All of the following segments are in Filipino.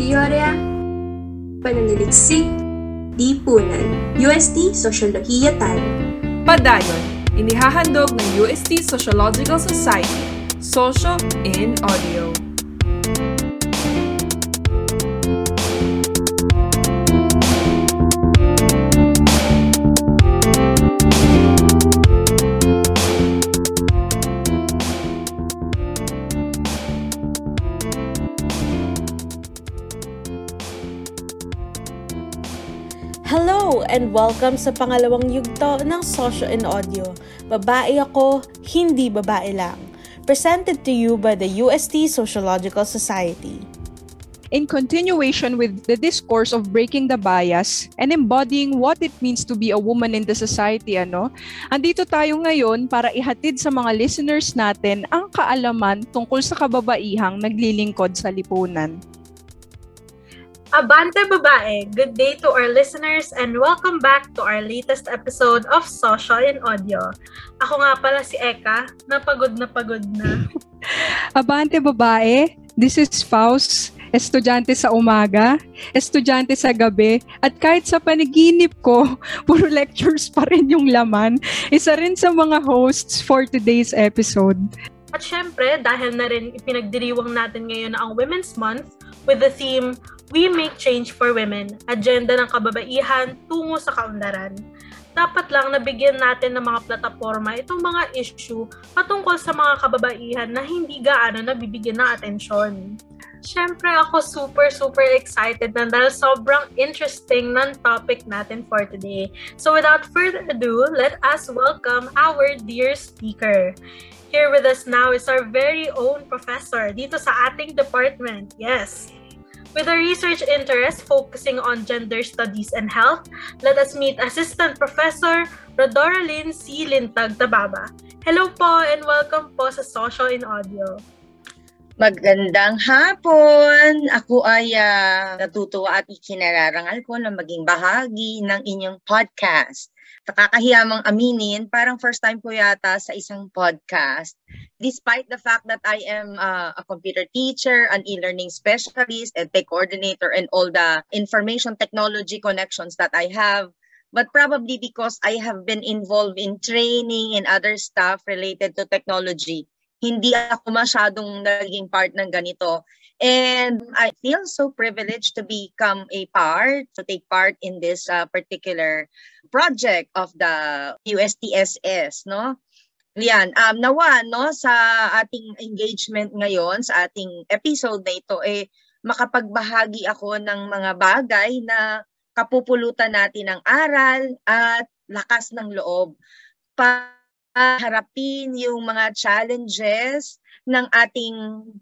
teorya, pananaliksik, lipunan, UST Sosyolohiya tayo. Padayon, inihahandog ng UST Sociological Society, Socio in Audio. And welcome sa pangalawang yugto ng Socio in Audio. Babae ako, hindi babae lang. Presented to you by the UST Sociological Society. in continuation with the discourse of breaking the bias and embodying what it means to be a woman in the society, ano? Andito tayo ngayon para ihatid sa mga listeners natin ang kaalaman tungkol sa kababaihang naglilingkod sa lipunan. Abante babae! Good day to our listeners and welcome back to our latest episode of Social in Audio. Ako nga pala si Eka, napagod na pagod na. Abante babae, this is Faust, estudyante sa umaga, estudyante sa gabi, at kahit sa panaginip ko, puro lectures pa rin yung laman. Isa rin sa mga hosts for today's episode. At syempre, dahil na rin ipinagdiriwang natin ngayon ang Women's Month with the theme We Make Change for Women, agenda ng kababaihan tungo sa kaunlaran. Dapat lang nabigyan natin ng mga plataforma itong mga issue patungkol sa mga kababaihan na hindi gaano nabibigyan ng atensyon. Siyempre ako super super excited na dahil sobrang interesting ng topic natin for today. So without further ado, let us welcome our dear speaker. Here with us now is our very own professor dito sa ating department. Yes. With a research interest focusing on gender studies and health, let us meet Assistant Professor Rodora Lynn C. Lintag Tababa. Hello po and welcome po sa Social in Audio. Magandang hapon! Ako ay uh, natutuwa at ikinararangal ko na maging bahagi ng inyong podcast. Nakakahiya mang aminin, parang first time ko yata sa isang podcast. Despite the fact that I am uh, a computer teacher, an e-learning specialist, and tech coordinator, and all the information technology connections that I have, but probably because I have been involved in training and other stuff related to technology, hindi ako masyadong naging part ng ganito. And I feel so privileged to become a part, to take part in this uh, particular project of the USTSS, no? Yan, um, nawa, no, sa ating engagement ngayon, sa ating episode na ito, eh, makapagbahagi ako ng mga bagay na kapupulutan natin ng aral at lakas ng loob. Pa harapin yung mga challenges ng ating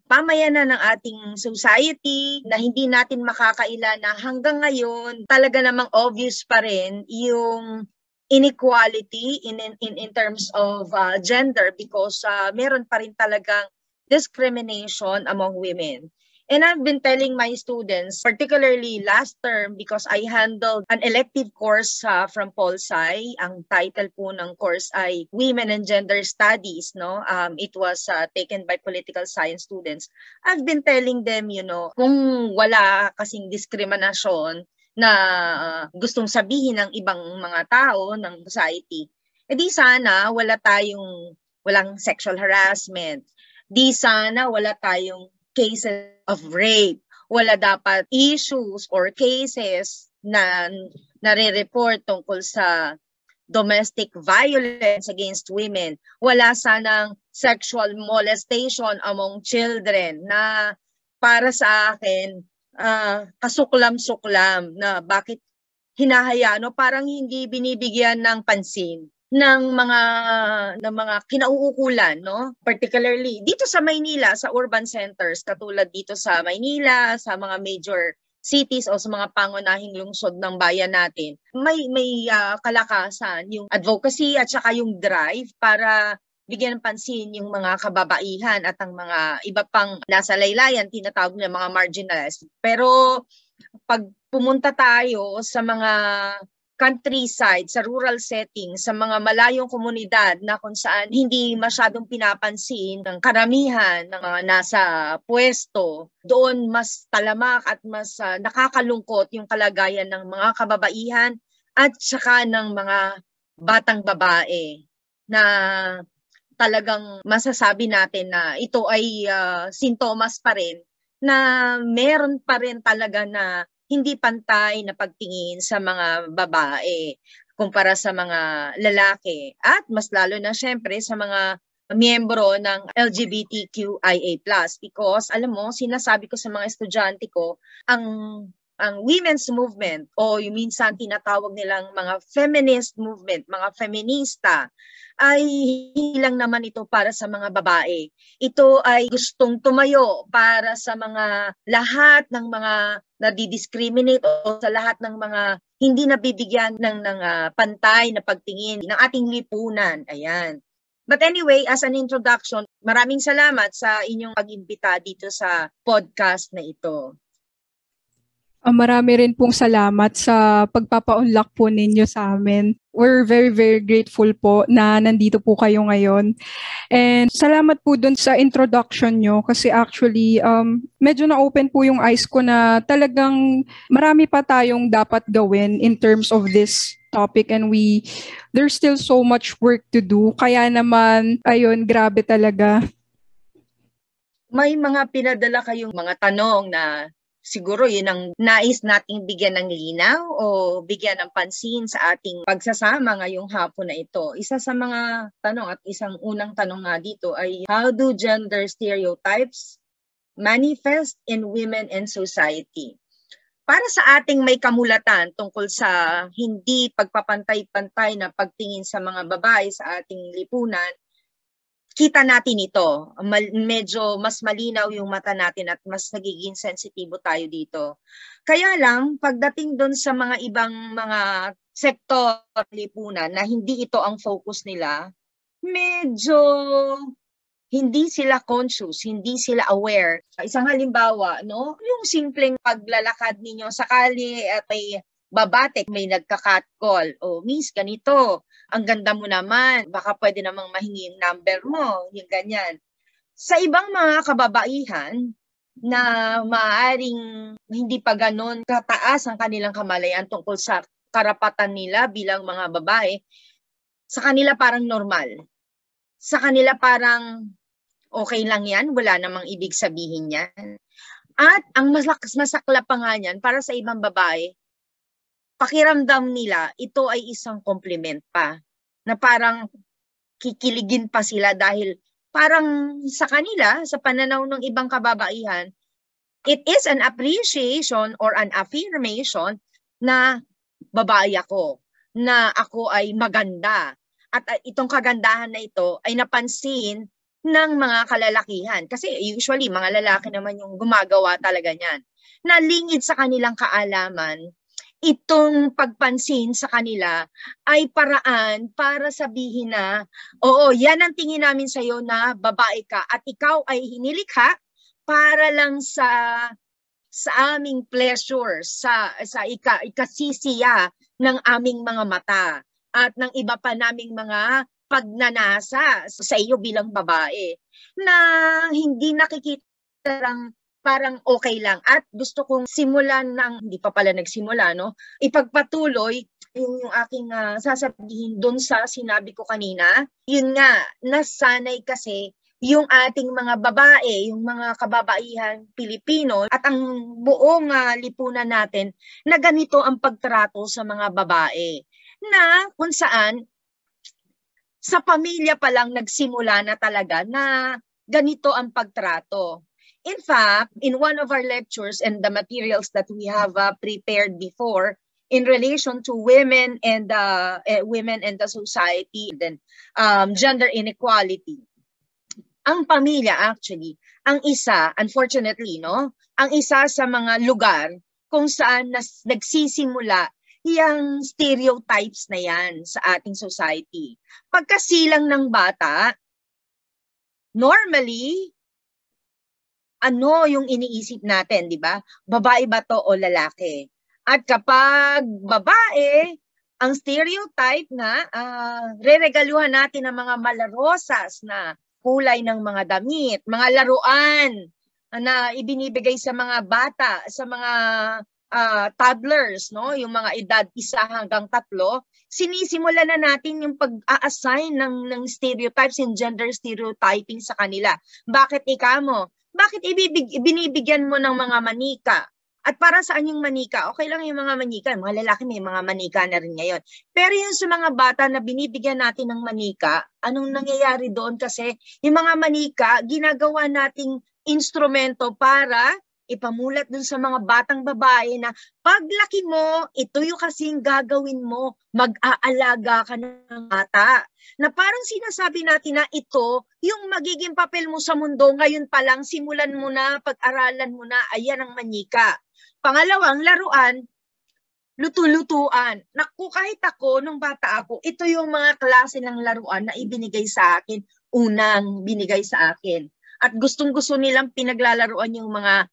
pamayanan ng ating society na hindi natin makakaila na hanggang ngayon talaga namang obvious pa rin yung inequality in in in terms of uh, gender because uh, meron pa rin talagang discrimination among women. And I've been telling my students, particularly last term, because I handled an elective course uh, from Polsai. Ang title po ng course ay Women and Gender Studies. No, um, It was uh, taken by political science students. I've been telling them, you know, kung wala kasing diskriminasyon na uh, gustong sabihin ng ibang mga tao ng society, edi sana wala tayong, walang sexual harassment. Di sana wala tayong cases of rape. Wala dapat issues or cases na nare-report tungkol sa domestic violence against women. Wala sanang sexual molestation among children na para sa akin uh, kasuklam-suklam na bakit hinahayaan no parang hindi binibigyan ng pansin ng mga ng mga kinauukulan no? Particularly dito sa Maynila sa urban centers katulad dito sa Maynila sa mga major cities o sa mga pangunahing lungsod ng bayan natin may may uh, kalakasan yung advocacy at saka yung drive para bigyan ng pansin yung mga kababaihan at ang mga iba pang nasa laylayan tinatawag na mga marginalized. Pero pag pumunta tayo sa mga countryside, sa rural setting, sa mga malayong komunidad na kung saan hindi masyadong pinapansin ng karamihan ng mga nasa pwesto, doon mas talamak at mas uh, nakakalungkot yung kalagayan ng mga kababaihan at saka ng mga batang babae na talagang masasabi natin na ito ay uh, sintomas pa rin na meron pa rin talaga na hindi pantay na pagtingin sa mga babae kumpara sa mga lalaki at mas lalo na syempre sa mga miyembro ng LGBTQIA+. Because alam mo, sinasabi ko sa mga estudyante ko, ang ang women's movement o yung minsan tinatawag nilang mga feminist movement, mga feminista, ay hindi lang naman ito para sa mga babae. Ito ay gustong tumayo para sa mga lahat ng mga nadidiscriminate o sa lahat ng mga hindi nabibigyan ng, ng uh, pantay na pagtingin ng ating lipunan. Ayan. But anyway, as an introduction, maraming salamat sa inyong pag-imbita dito sa podcast na ito. Uh, marami rin pong salamat sa pagpapaunlak po ninyo sa amin. We're very, very grateful po na nandito po kayo ngayon. And salamat po dun sa introduction nyo kasi actually um, medyo na-open po yung eyes ko na talagang marami pa tayong dapat gawin in terms of this topic and we there's still so much work to do. Kaya naman, ayun, grabe talaga. May mga pinadala kayong mga tanong na siguro yun ang nais nating bigyan ng linaw o bigyan ng pansin sa ating pagsasama ngayong hapon na ito. Isa sa mga tanong at isang unang tanong nga dito ay how do gender stereotypes manifest in women and society? Para sa ating may kamulatan tungkol sa hindi pagpapantay-pantay na pagtingin sa mga babae sa ating lipunan, kita natin ito. Mal- medyo mas malinaw yung mata natin at mas nagiging sensitibo tayo dito. Kaya lang, pagdating doon sa mga ibang mga sektor lipunan na hindi ito ang focus nila, medyo hindi sila conscious, hindi sila aware. Isang halimbawa, no, yung simpleng paglalakad ninyo sakali at may babatik, may nagka-cut call. O, oh, miss, ganito, ang ganda mo naman, baka pwede namang mahingi yung number mo, yung ganyan. Sa ibang mga kababaihan, na maaring hindi pa ganon kataas ang kanilang kamalayan tungkol sa karapatan nila bilang mga babae, sa kanila parang normal. Sa kanila parang okay lang yan, wala namang ibig sabihin yan. At ang masakla pa nga yan, para sa ibang babae, pakiramdam nila ito ay isang compliment pa na parang kikiligin pa sila dahil parang sa kanila, sa pananaw ng ibang kababaihan, it is an appreciation or an affirmation na babae ako, na ako ay maganda. At itong kagandahan na ito ay napansin ng mga kalalakihan. Kasi usually, mga lalaki naman yung gumagawa talaga niyan. Na lingid sa kanilang kaalaman itong pagpansin sa kanila ay paraan para sabihin na, oo, yan ang tingin namin sa iyo na babae ka at ikaw ay hinilikha para lang sa sa aming pleasure, sa sa ika, ikasisiya ng aming mga mata at ng iba pa naming mga pagnanasa sa iyo bilang babae na hindi nakikita lang parang okay lang. At gusto kong simulan ng, hindi pa pala nagsimula, no? Ipagpatuloy yung, yung aking uh, sasabihin doon sa sinabi ko kanina. Yun nga, nasanay kasi yung ating mga babae, yung mga kababaihan Pilipino at ang buong uh, lipunan natin na ganito ang pagtrato sa mga babae. Na kung saan sa pamilya pa lang nagsimula na talaga na ganito ang pagtrato. In fact, in one of our lectures and the materials that we have uh, prepared before in relation to women and uh, uh, women and the society, then um, gender inequality, ang pamilya actually, ang isa, unfortunately, no, ang isa sa mga lugar kung saan nas, nagsisimula yung stereotypes na yan sa ating society. Pagkasilang ng bata, normally, ano yung iniisip natin, di ba? Babae ba to o lalaki? At kapag babae, ang stereotype na uh, reregaluhan natin ng mga malarosas na kulay ng mga damit, mga laruan na ibinibigay sa mga bata, sa mga uh, toddlers, no, yung mga edad isa hanggang tatlo, sinisimula na natin yung pag-a-assign ng, ng stereotypes and gender stereotyping sa kanila. Bakit ika mo? Bakit ibibig, binibigyan mo ng mga manika? At para saan yung manika? Okay lang yung mga manika. Mga lalaki may mga manika na rin ngayon. Pero yung sa mga bata na binibigyan natin ng manika, anong nangyayari doon? Kasi yung mga manika, ginagawa nating instrumento para ipamulat dun sa mga batang babae na paglaki mo, ito yung kasing gagawin mo, mag-aalaga ka ng bata. Na parang sinasabi natin na ito, yung magiging papel mo sa mundo, ngayon pa lang, simulan mo na, pag-aralan mo na, ayan ang manika. Pangalawang laruan, luto-lutuan. Naku, kahit ako, nung bata ako, ito yung mga klase ng laruan na ibinigay sa akin, unang binigay sa akin. At gustong-gusto nilang pinaglalaruan yung mga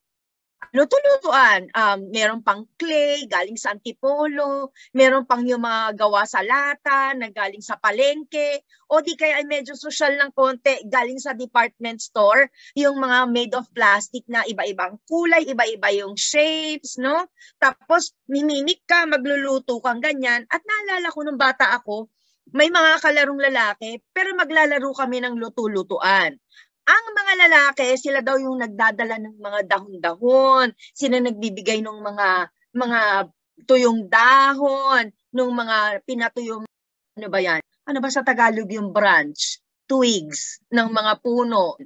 luto-lutuan. Um, meron pang clay, galing sa antipolo, meron pang yung mga gawa sa lata, na galing sa palengke, o di kaya ay medyo social ng konti, galing sa department store, yung mga made of plastic na iba-ibang kulay, iba-iba yung shapes, no? Tapos, mimimik ka, magluluto kang ganyan. At naalala ko nung bata ako, may mga kalarong lalaki, pero maglalaro kami ng luto-lutuan. Ang mga lalaki, sila daw yung nagdadala ng mga dahon-dahon, sila nagbibigay ng mga mga tuyong dahon, ng mga pinatuyong ano ba yan? Ano ba sa Tagalog yung branch? Twigs ng mga puno.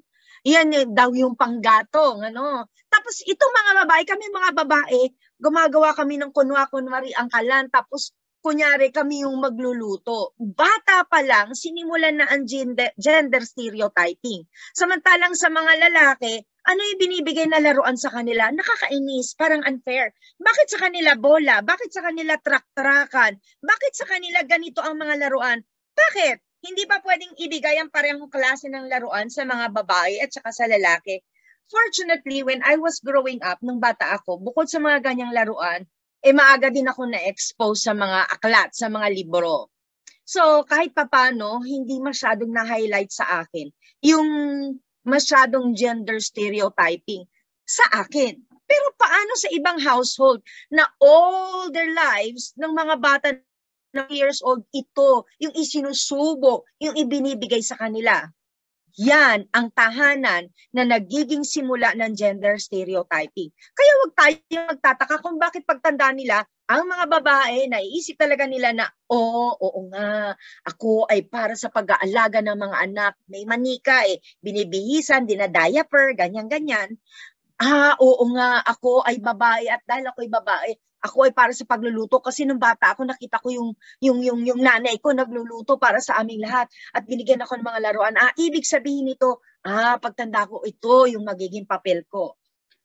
Yan daw yung panggatong, ano. Tapos itong mga babae, kami mga babae, gumagawa kami ng kunwa-kunwari ang kalan, tapos kunyari kami yung magluluto. Bata pa lang, sinimulan na ang gender, gender stereotyping. Samantalang sa mga lalaki, ano yung binibigay na laruan sa kanila? Nakakainis, parang unfair. Bakit sa kanila bola? Bakit sa kanila trak-trakan? Bakit sa kanila ganito ang mga laruan? Bakit? Hindi ba pwedeng ibigay ang parehong klase ng laruan sa mga babae at saka sa lalaki? Fortunately, when I was growing up, nung bata ako, bukod sa mga ganyang laruan, eh maaga din ako na-expose sa mga aklat, sa mga libro. So, kahit papano, hindi masyadong na-highlight sa akin yung masyadong gender stereotyping sa akin. Pero paano sa ibang household na all their lives ng mga bata na years old ito, yung isinusubo, yung ibinibigay sa kanila. Yan ang tahanan na nagiging simula ng gender stereotyping. Kaya wag tayo magtataka kung bakit pagtanda nila, ang mga babae, naiisip talaga nila na, oo, oh, oo nga, ako ay para sa pag-aalaga ng mga anak. May manika eh, binibihisan, dinadiaper, ganyan-ganyan. Ah, oo nga, ako ay babae at dahil ako ay babae, ako ay para sa pagluluto kasi nung bata ako nakita ko yung yung yung yung nanay ko nagluluto para sa aming lahat at binigyan ako ng mga laruan. Ah, ibig sabihin nito, ah, pagtanda ko ito yung magiging papel ko.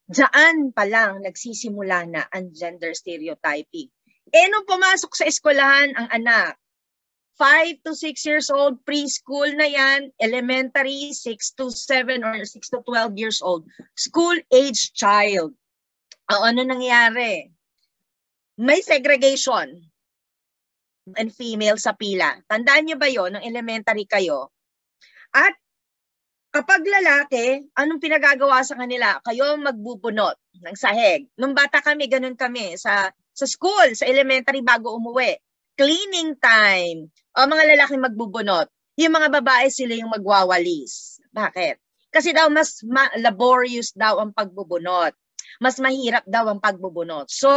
Diyan pa lang nagsisimula na ang gender stereotyping. Eh nung pumasok sa eskwelahan ang anak, 5 to 6 years old, preschool na yan, elementary, 6 to 7 or 6 to 12 years old, school age child. O, ano nangyari? May segregation and female sa pila. Tandaan niyo ba yon ng elementary kayo? At kapag lalaki, anong pinagagawa sa kanila? Kayo magbubunot ng sahig. Nung bata kami, ganun kami sa sa school, sa elementary bago umuwi. Cleaning time. O mga lalaki magbubunot. Yung mga babae sila yung magwawalis. Bakit? Kasi daw mas ma- laborious daw ang pagbubunot. Mas mahirap daw ang pagbubunot. So,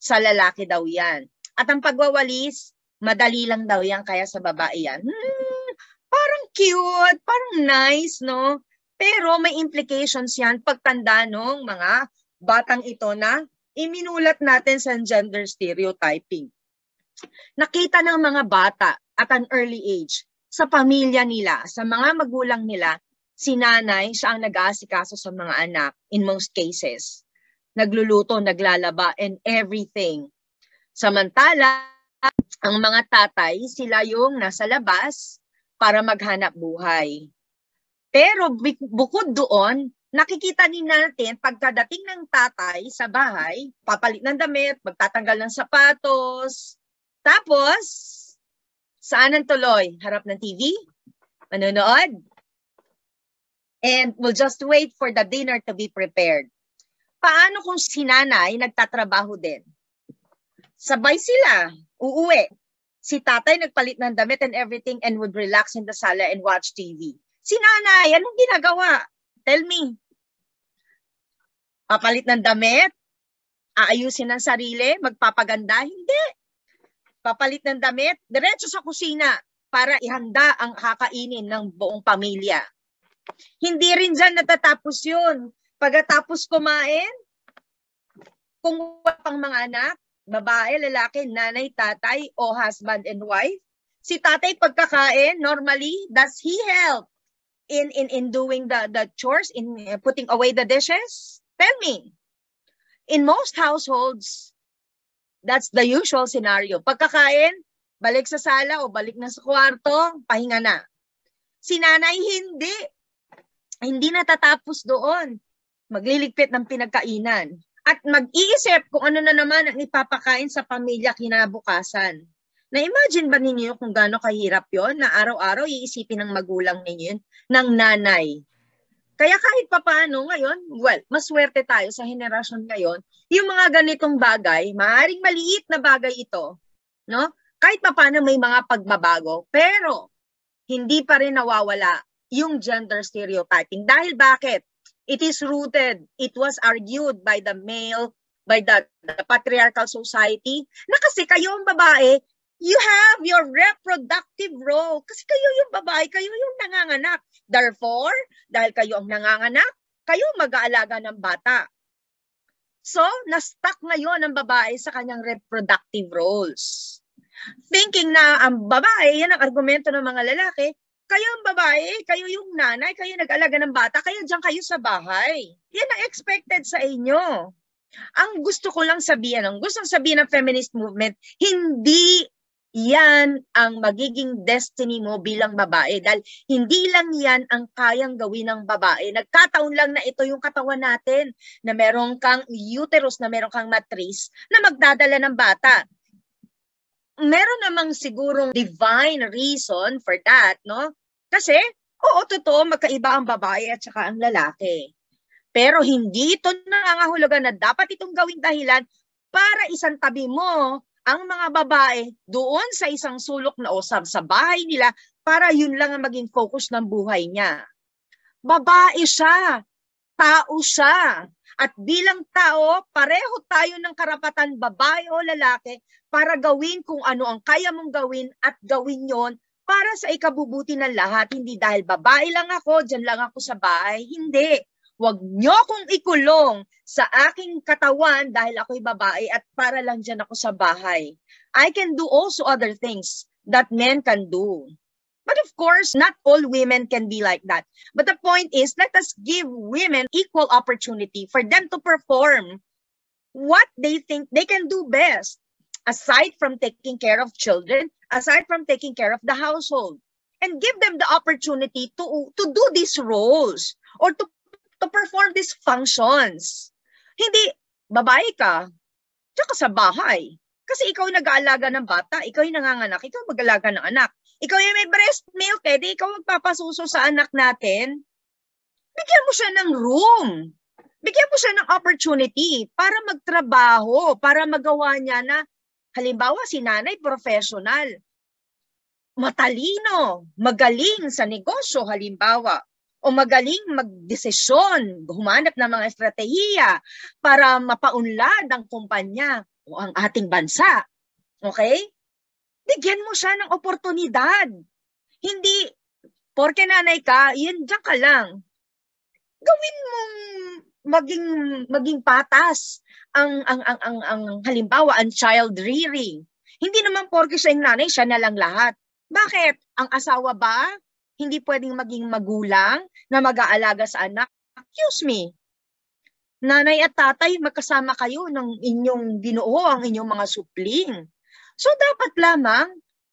sa lalaki daw yan. At ang pagwawalis, madali lang daw yan kaya sa babae yan. Hmm, parang cute, parang nice, no? Pero may implications yan pagtanda nung mga batang ito na iminulat natin sa gender stereotyping. Nakita ng mga bata at an early age sa pamilya nila, sa mga magulang nila, si nanay siya ang nag-aasikaso sa mga anak in most cases nagluluto, naglalaba, and everything. Samantala, ang mga tatay, sila yung nasa labas para maghanap buhay. Pero bukod doon, nakikita din natin pagkadating ng tatay sa bahay, papalit ng damit, magtatanggal ng sapatos, Tapos, saan ang tuloy? Harap ng TV? Manonood? And we'll just wait for the dinner to be prepared. Paano kung si nanay nagtatrabaho din? Sabay sila, uuwi. Si tatay nagpalit ng damit and everything and would relax in the sala and watch TV. Si nanay, anong ginagawa? Tell me. Papalit ng damit? Aayusin ng sarili? Magpapaganda? Hindi. Papalit ng damit? Diretso sa kusina para ihanda ang kakainin ng buong pamilya. Hindi rin dyan natatapos yun. Pagkatapos kumain, kung wala pang mga anak, babae, lalaki, nanay, tatay, o husband and wife, si tatay pagkakain, normally, does he help in in in doing the the chores, in uh, putting away the dishes? Tell me. In most households, that's the usual scenario. Pagkakain, balik sa sala o balik na sa kwarto, pahinga na. Si nanay, hindi hindi natatapos doon. Magliligpit ng pinagkainan. At mag-iisip kung ano na naman ang ipapakain sa pamilya kinabukasan. Na-imagine ba ninyo kung gaano kahirap yon na araw-araw iisipin ng magulang ninyo yun, ng nanay? Kaya kahit papaano ngayon, well, maswerte tayo sa henerasyon ngayon, yung mga ganitong bagay, maaring maliit na bagay ito, no? Kahit papaano may mga pagbabago, pero hindi pa rin nawawala yung gender stereotyping. Dahil bakit? It is rooted, it was argued by the male, by the, the patriarchal society, na kasi kayo ang babae, you have your reproductive role. Kasi kayo yung babae, kayo yung nanganganak. Therefore, dahil kayo ang nanganganak, kayo mag-aalaga ng bata. So, na-stuck ngayon ang babae sa kanyang reproductive roles. Thinking na ang babae, yan ang argumento ng mga lalaki, kayo ang babae, kayo yung nanay, kayo nag-alaga ng bata, kaya diyan kayo sa bahay. Yan ang expected sa inyo. Ang gusto ko lang sabihin, ang gusto sabihin ng feminist movement, hindi yan ang magiging destiny mo bilang babae. Dahil hindi lang yan ang kayang gawin ng babae. Nagkataon lang na ito yung katawan natin, na meron kang uterus, na meron kang matris, na magdadala ng bata meron namang sigurong divine reason for that, no? Kasi, oo, totoo, magkaiba ang babae at saka ang lalaki. Pero hindi ito nangangahulugan na dapat itong gawing dahilan para isang tabi mo ang mga babae doon sa isang sulok na usap sa bahay nila para yun lang ang maging focus ng buhay niya. Babae siya. Tao siya. At bilang tao, pareho tayo ng karapatan babae o lalaki para gawin kung ano ang kaya mong gawin at gawin yon para sa ikabubuti ng lahat. Hindi dahil babae lang ako, dyan lang ako sa bahay. Hindi. Huwag nyo kong ikulong sa aking katawan dahil ako'y babae at para lang dyan ako sa bahay. I can do also other things that men can do. But of course, not all women can be like that. But the point is, let us give women equal opportunity for them to perform what they think they can do best aside from taking care of children, aside from taking care of the household. And give them the opportunity to, to do these roles or to, to perform these functions. Hindi, babae ka, tsaka sa bahay. Kasi ikaw nag-aalaga ng bata, ikaw yung nanganganak, ikaw mag-alaga ng anak. Ikaw yung may breast milk, eh, ikaw magpapasuso sa anak natin. Bigyan mo siya ng room. Bigyan mo siya ng opportunity para magtrabaho, para magawa niya na Halimbawa, si nanay professional, matalino, magaling sa negosyo halimbawa, o magaling magdesisyon, humanap ng mga estratehiya para mapaunlad ang kumpanya o ang ating bansa. Okay? Bigyan mo siya ng oportunidad. Hindi, porke nanay ka, yun dyan ka lang. Gawin mong maging maging patas ang ang ang ang, ang halimbawa ang child rearing. Hindi naman porke siya yung nanay, siya na lang lahat. Bakit? Ang asawa ba hindi pwedeng maging magulang na mag-aalaga sa anak? Excuse me. Nanay at tatay, magkasama kayo ng inyong binuo, ang inyong mga supling. So dapat lamang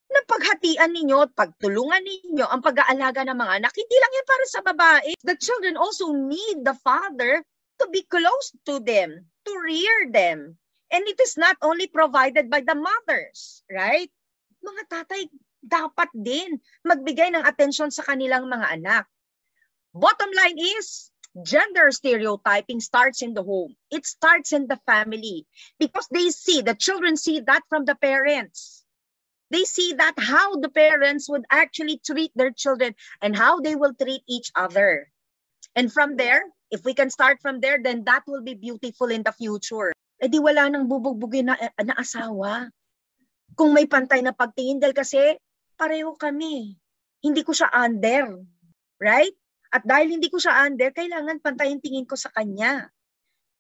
na paghatian ninyo at pagtulungan ninyo ang pag-aalaga ng mga anak. Hindi lang yan para sa babae. The children also need the father to be close to them, to rear them. And it is not only provided by the mothers, right? Mga tatay, dapat din magbigay ng atensyon sa kanilang mga anak. Bottom line is, gender stereotyping starts in the home. It starts in the family because they see, the children see that from the parents. They see that how the parents would actually treat their children and how they will treat each other. And from there, if we can start from there, then that will be beautiful in the future. Eh di wala nang bubugbugin na, na asawa. Kung may pantay na pagtingin, dahil kasi pareho kami. Hindi ko siya under. Right? At dahil hindi ko siya under, kailangan pantayin tingin ko sa kanya.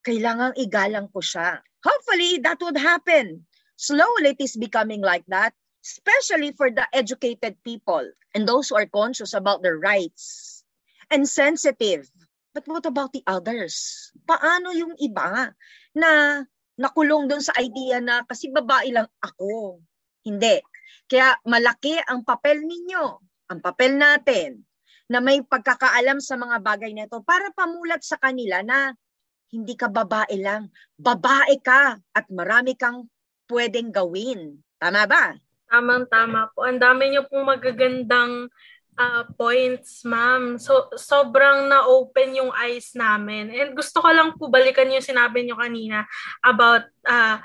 Kailangan igalang ko siya. Hopefully, that would happen. Slowly, it is becoming like that especially for the educated people and those who are conscious about their rights and sensitive. But what about the others? Paano yung iba na nakulong doon sa idea na kasi babae lang ako? Hindi. Kaya malaki ang papel ninyo, ang papel natin, na may pagkakaalam sa mga bagay na ito para pamulat sa kanila na hindi ka babae lang. Babae ka at marami kang pwedeng gawin. Tama ba? Tamang-tama po. Ang dami niyo pong magagandang uh, points, ma'am. So, sobrang na-open yung eyes namin. And gusto ko lang po balikan yung sinabi niyo kanina about uh,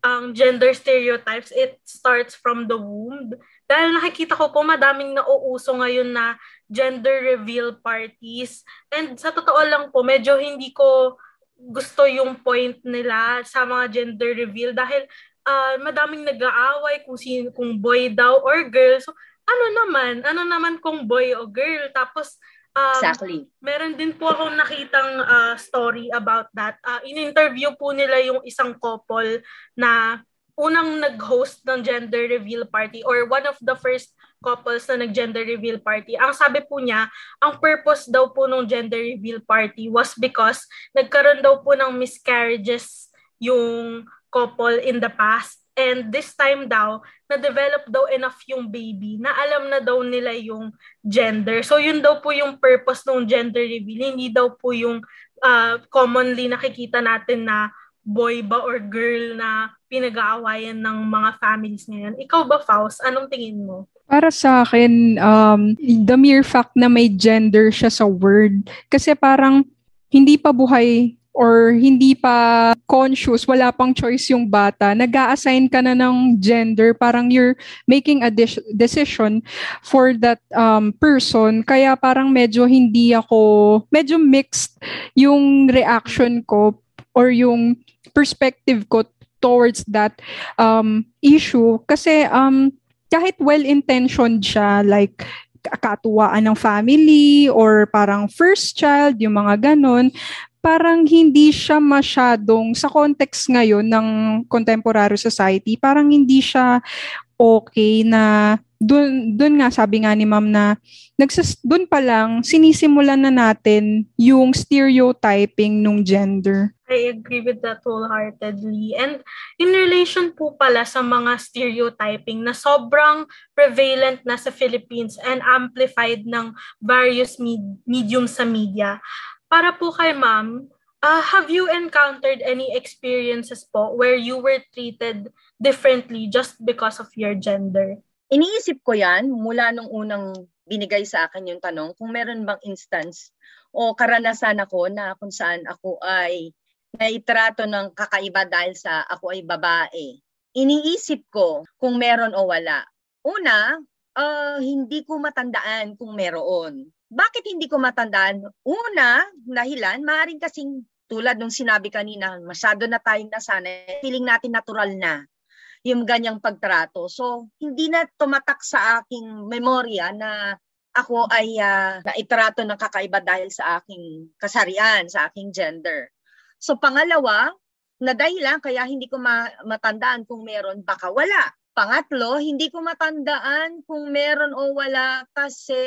ang gender stereotypes. It starts from the womb. Dahil nakikita ko po madaming nauuso ngayon na gender reveal parties. And sa totoo lang po, medyo hindi ko gusto yung point nila sa mga gender reveal dahil uh, madaming nag-aaway kung sino kung boy daw or girl. So ano naman, ano naman kung boy o girl. Tapos um, exactly. Meron din po akong nakitang uh, story about that. Uh, in-interview po nila yung isang couple na unang nag-host ng gender reveal party or one of the first couples na nag-gender reveal party. Ang sabi po niya, ang purpose daw po ng gender reveal party was because nagkaroon daw po ng miscarriages yung couple in the past. And this time daw, na-develop daw enough yung baby na alam na daw nila yung gender. So yun daw po yung purpose ng gender reveal. Hindi daw po yung uh, commonly nakikita natin na boy ba or girl na pinag-aawayan ng mga families ngayon. Ikaw ba, Faust? Anong tingin mo? Para sa akin, um, the mere fact na may gender siya sa word, kasi parang hindi pa buhay or hindi pa conscious, wala pang choice yung bata, nag assign ka na ng gender, parang you're making a de- decision for that um, person. Kaya parang medyo hindi ako, medyo mixed yung reaction ko or yung perspective ko towards that um, issue. Kasi um, kahit well-intentioned siya, like katuwaan ng family or parang first child, yung mga ganon, parang hindi siya masyadong, sa context ngayon ng contemporary society, parang hindi siya okay na doon doon nga sabi nga ni ma'am na nagsas doon pa lang sinisimulan na natin yung stereotyping nung gender. I agree with that wholeheartedly. And in relation po pala sa mga stereotyping na sobrang prevalent na sa Philippines and amplified ng various med- medium sa media, para po kay ma'am, uh, have you encountered any experiences po where you were treated differently just because of your gender? Iniisip ko yan mula nung unang binigay sa akin yung tanong kung meron bang instance o karanasan ako na kung saan ako ay naitrato ng kakaiba dahil sa ako ay babae. Iniisip ko kung meron o wala. Una, uh, hindi ko matandaan kung meron. Bakit hindi ko matandaan? Una, dahilan, maaaring kasing tulad nung sinabi kanina, masyado na tayong nasanay, feeling natin natural na yung ganyang pagtrato. So, hindi na tumatak sa aking memorya na ako ay uh, naitrato ng kakaiba dahil sa aking kasarian, sa aking gender. So, pangalawa, na dahilan kaya hindi ko ma- matandaan kung meron, baka wala. Pangatlo, hindi ko matandaan kung meron o wala kasi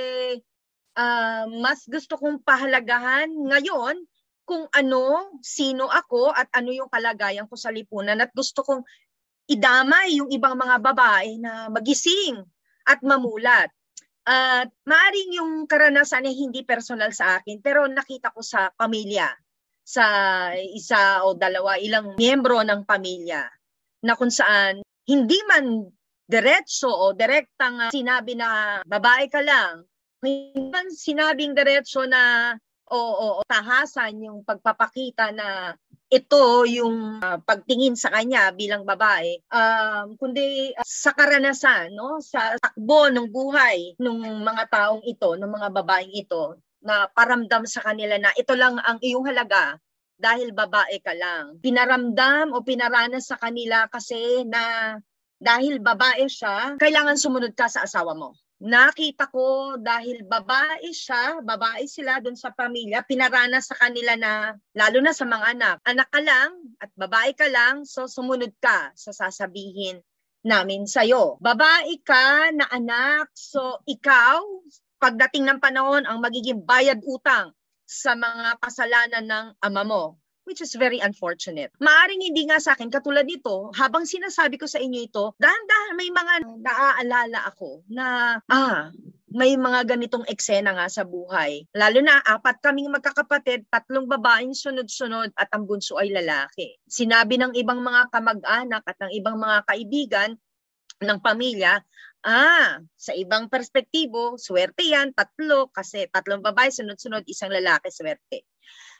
uh, mas gusto kong pahalagahan ngayon kung ano, sino ako at ano yung kalagayan ko sa lipunan at gusto kong idamay yung ibang mga babae na magising at mamulat. At uh, maaring yung karanasan ay hindi personal sa akin pero nakita ko sa pamilya sa isa o dalawa, ilang miyembro ng pamilya na kung saan hindi man diretso o direktang uh, sinabi na babae ka lang, hindi man sinabing diretso na o, o, o tahasan yung pagpapakita na ito yung uh, pagtingin sa kanya bilang babae um, kundi uh, sa karanasan no sa takbo ng buhay ng mga taong ito ng mga babaeng ito na paramdam sa kanila na ito lang ang iyong halaga dahil babae ka lang. Pinaramdam o pinaranas sa kanila kasi na dahil babae siya, kailangan sumunod ka sa asawa mo. Nakita ko dahil babae siya, babae sila doon sa pamilya, pinaranas sa kanila na, lalo na sa mga anak, anak ka lang at babae ka lang, so sumunod ka sa sasabihin namin sa'yo. Babae ka na anak, so ikaw, pagdating ng panahon, ang magiging bayad utang sa mga kasalanan ng ama mo which is very unfortunate. Maaring hindi nga sa akin, katulad nito, habang sinasabi ko sa inyo ito, dahan-dahan may mga naaalala ako na, ah, may mga ganitong eksena nga sa buhay. Lalo na, apat kaming magkakapatid, tatlong babaeng sunod-sunod at ang bunso ay lalaki. Sinabi ng ibang mga kamag-anak at ng ibang mga kaibigan ng pamilya, Ah, sa ibang perspektibo, swerte yan, tatlo, kasi tatlong babae, sunod-sunod, isang lalaki, swerte.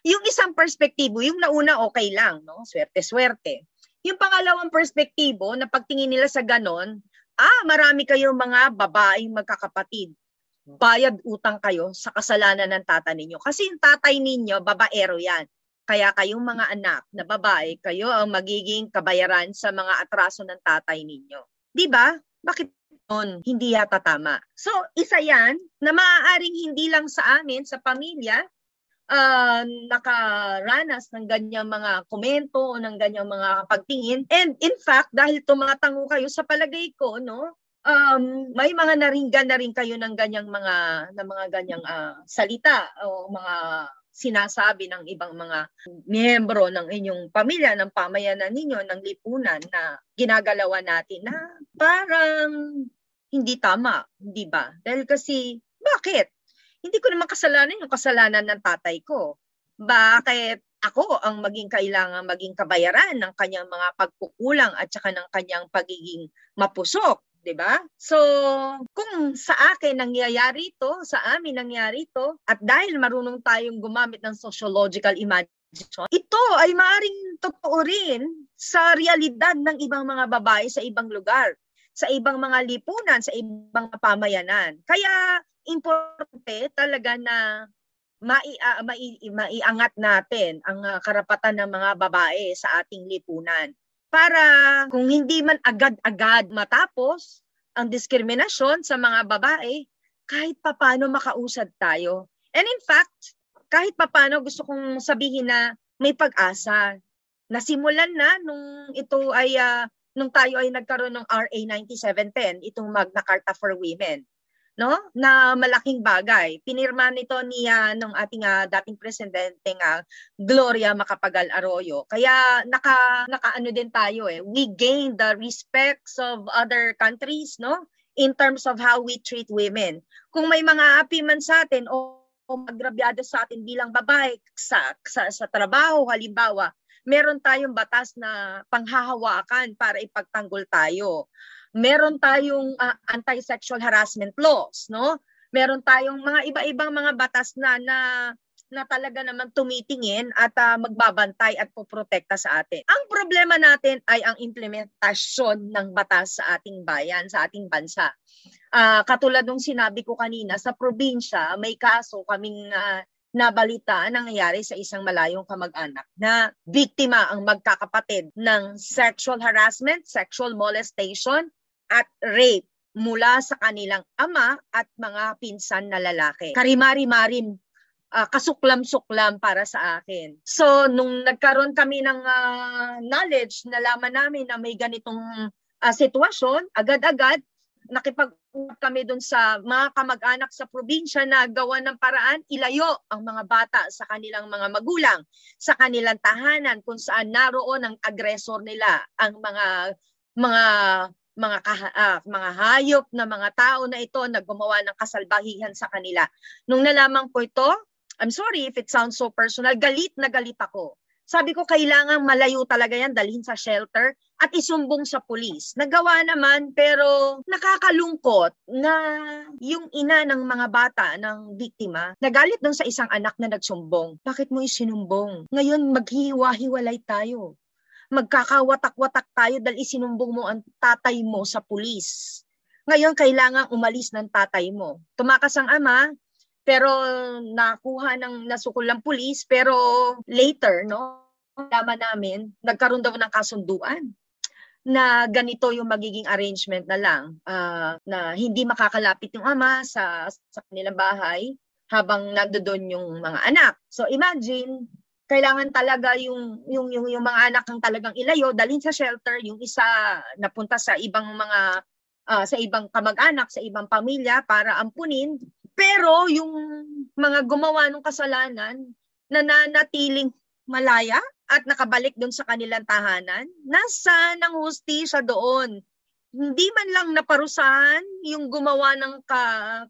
Yung isang perspektibo, yung nauna okay lang, no? Swerte-swerte. Yung pangalawang perspektibo, na pagtingin nila sa ganon, ah, marami kayong mga babaeng magkakapatid. Bayad utang kayo sa kasalanan ng tata ninyo. Kasi yung tatay ninyo, babaero yan. Kaya kayong mga anak na babae, kayo ang magiging kabayaran sa mga atraso ng tatay ninyo. 'Di ba? Bakit on hindi yata tama. So, isa yan na maaaring hindi lang sa amin, sa pamilya, uh, nakaranas ng ganyang mga komento o ng ganyang mga pagtingin. And in fact, dahil tumatango kayo sa palagay ko, no, um, may mga naringgan na rin kayo ng ganyang mga ng mga ganyang uh, salita o mga sinasabi ng ibang mga miyembro ng inyong pamilya, ng pamayanan ninyo, ng lipunan na ginagalawan natin na parang hindi tama, hindi ba? Dahil kasi, bakit? Hindi ko naman kasalanan yung kasalanan ng tatay ko. Bakit ako ang maging kailangan maging kabayaran ng kanyang mga pagkukulang at saka ng kanyang pagiging mapusok, 'di ba? So, kung sa akin nangyayari ito, sa amin nangyayari ito, at dahil marunong tayong gumamit ng sociological imagination, ito ay maaring totoo rin sa realidad ng ibang mga babae sa ibang lugar, sa ibang mga lipunan, sa ibang pamayanan. Kaya importante talaga na mai, uh, mai, maiangat natin ang uh, karapatan ng mga babae sa ating lipunan. Para kung hindi man agad-agad matapos ang diskriminasyon sa mga babae, kahit papano makausad tayo. And in fact, kahit papano gusto kong sabihin na may pag-asa. Nasimulan na nung ito ay uh, nung tayo ay nagkaroon ng RA 9710, itong Magna Carta for Women no? Na malaking bagay. Pinirma nito ni nung ating uh, dating presidente nga Gloria Macapagal Arroyo. Kaya naka nakaano din tayo eh. We gain the respects of other countries no? In terms of how we treat women. Kung may mga api man sa atin o, o magrabyado sa atin bilang babae sa, sa sa trabaho halimbawa meron tayong batas na panghahawakan para ipagtanggol tayo meron tayong uh, anti-sexual harassment laws, no? Meron tayong mga iba-ibang mga batas na na na talaga naman tumitingin at uh, magbabantay at poprotekta sa atin. Ang problema natin ay ang implementasyon ng batas sa ating bayan, sa ating bansa. Uh, katulad ng sinabi ko kanina, sa probinsya may kaso kaming uh, nabalita nangyayari sa isang malayong kamag-anak na biktima ang magkakapatid ng sexual harassment, sexual molestation, at rape mula sa kanilang ama at mga pinsan na lalaki. Karimari-marim uh, kasuklam-suklam para sa akin. So, nung nagkaroon kami ng uh, knowledge, nalaman namin na may ganitong uh, sitwasyon, agad-agad nakipag-usap kami doon sa mga kamag-anak sa probinsya na gawa ng paraan ilayo ang mga bata sa kanilang mga magulang, sa kanilang tahanan kung saan naroon ang agresor nila, ang mga mga mga uh, mga hayop na mga tao na ito na gumawa ng kasalbahihan sa kanila. Nung nalaman ko ito, I'm sorry if it sounds so personal, galit na galit ako. Sabi ko, kailangan malayo talaga yan, dalhin sa shelter at isumbong sa pulis. Nagawa naman, pero nakakalungkot na yung ina ng mga bata, ng biktima, nagalit dun sa isang anak na nagsumbong. Bakit mo isinumbong? Ngayon, maghiwa-hiwalay tayo. Magkakawatak-watak tayo dahil isinumbong mo ang tatay mo sa pulis. Ngayon, kailangan umalis ng tatay mo. Tumakas ang ama, pero nakuha ng nasukol ng pulis pero later no laman namin nagkaroon daw ng kasunduan na ganito yung magiging arrangement na lang uh, na hindi makakalapit yung ama sa sa kanilang bahay habang nandoon yung mga anak. So imagine kailangan talaga yung yung yung, yung mga anak ang talagang ilayo dalhin sa shelter yung isa napunta sa ibang mga uh, sa ibang kamag-anak sa ibang pamilya para ampunin pero yung mga gumawa ng kasalanan, nananatiling malaya at nakabalik doon sa kanilang tahanan, nasa ng hustisya doon? Hindi man lang naparusahan yung gumawa ng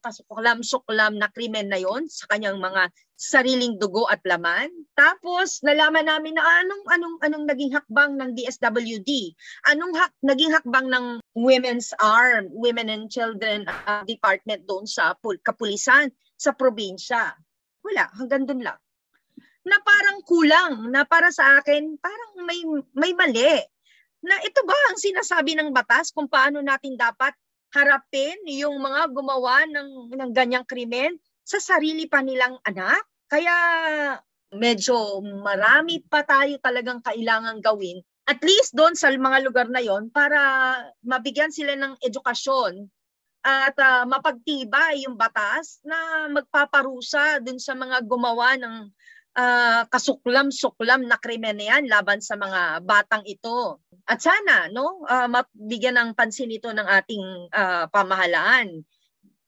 kasuklam-suklam na krimen na yon sa kanyang mga sariling dugo at laman. Tapos nalaman namin na anong anong anong naging hakbang ng DSWD. Anong hak, naging hakbang ng Women's Arm, Women and Children uh, Department doon sa pul- kapulisan sa probinsya. Wala, hanggang doon lang. Na parang kulang, na para sa akin parang may may mali na ito ba ang sinasabi ng batas kung paano natin dapat harapin yung mga gumawa ng, ng ganyang krimen sa sarili pa nilang anak? Kaya medyo marami pa tayo talagang kailangan gawin at least doon sa mga lugar na yon para mabigyan sila ng edukasyon at uh, mapagtibay yung batas na magpaparusa doon sa mga gumawa ng uh, kasuklam-suklam na krimen yan laban sa mga batang ito. At sana, no, uh, mabigyan ng pansin ito ng ating uh, pamahalaan.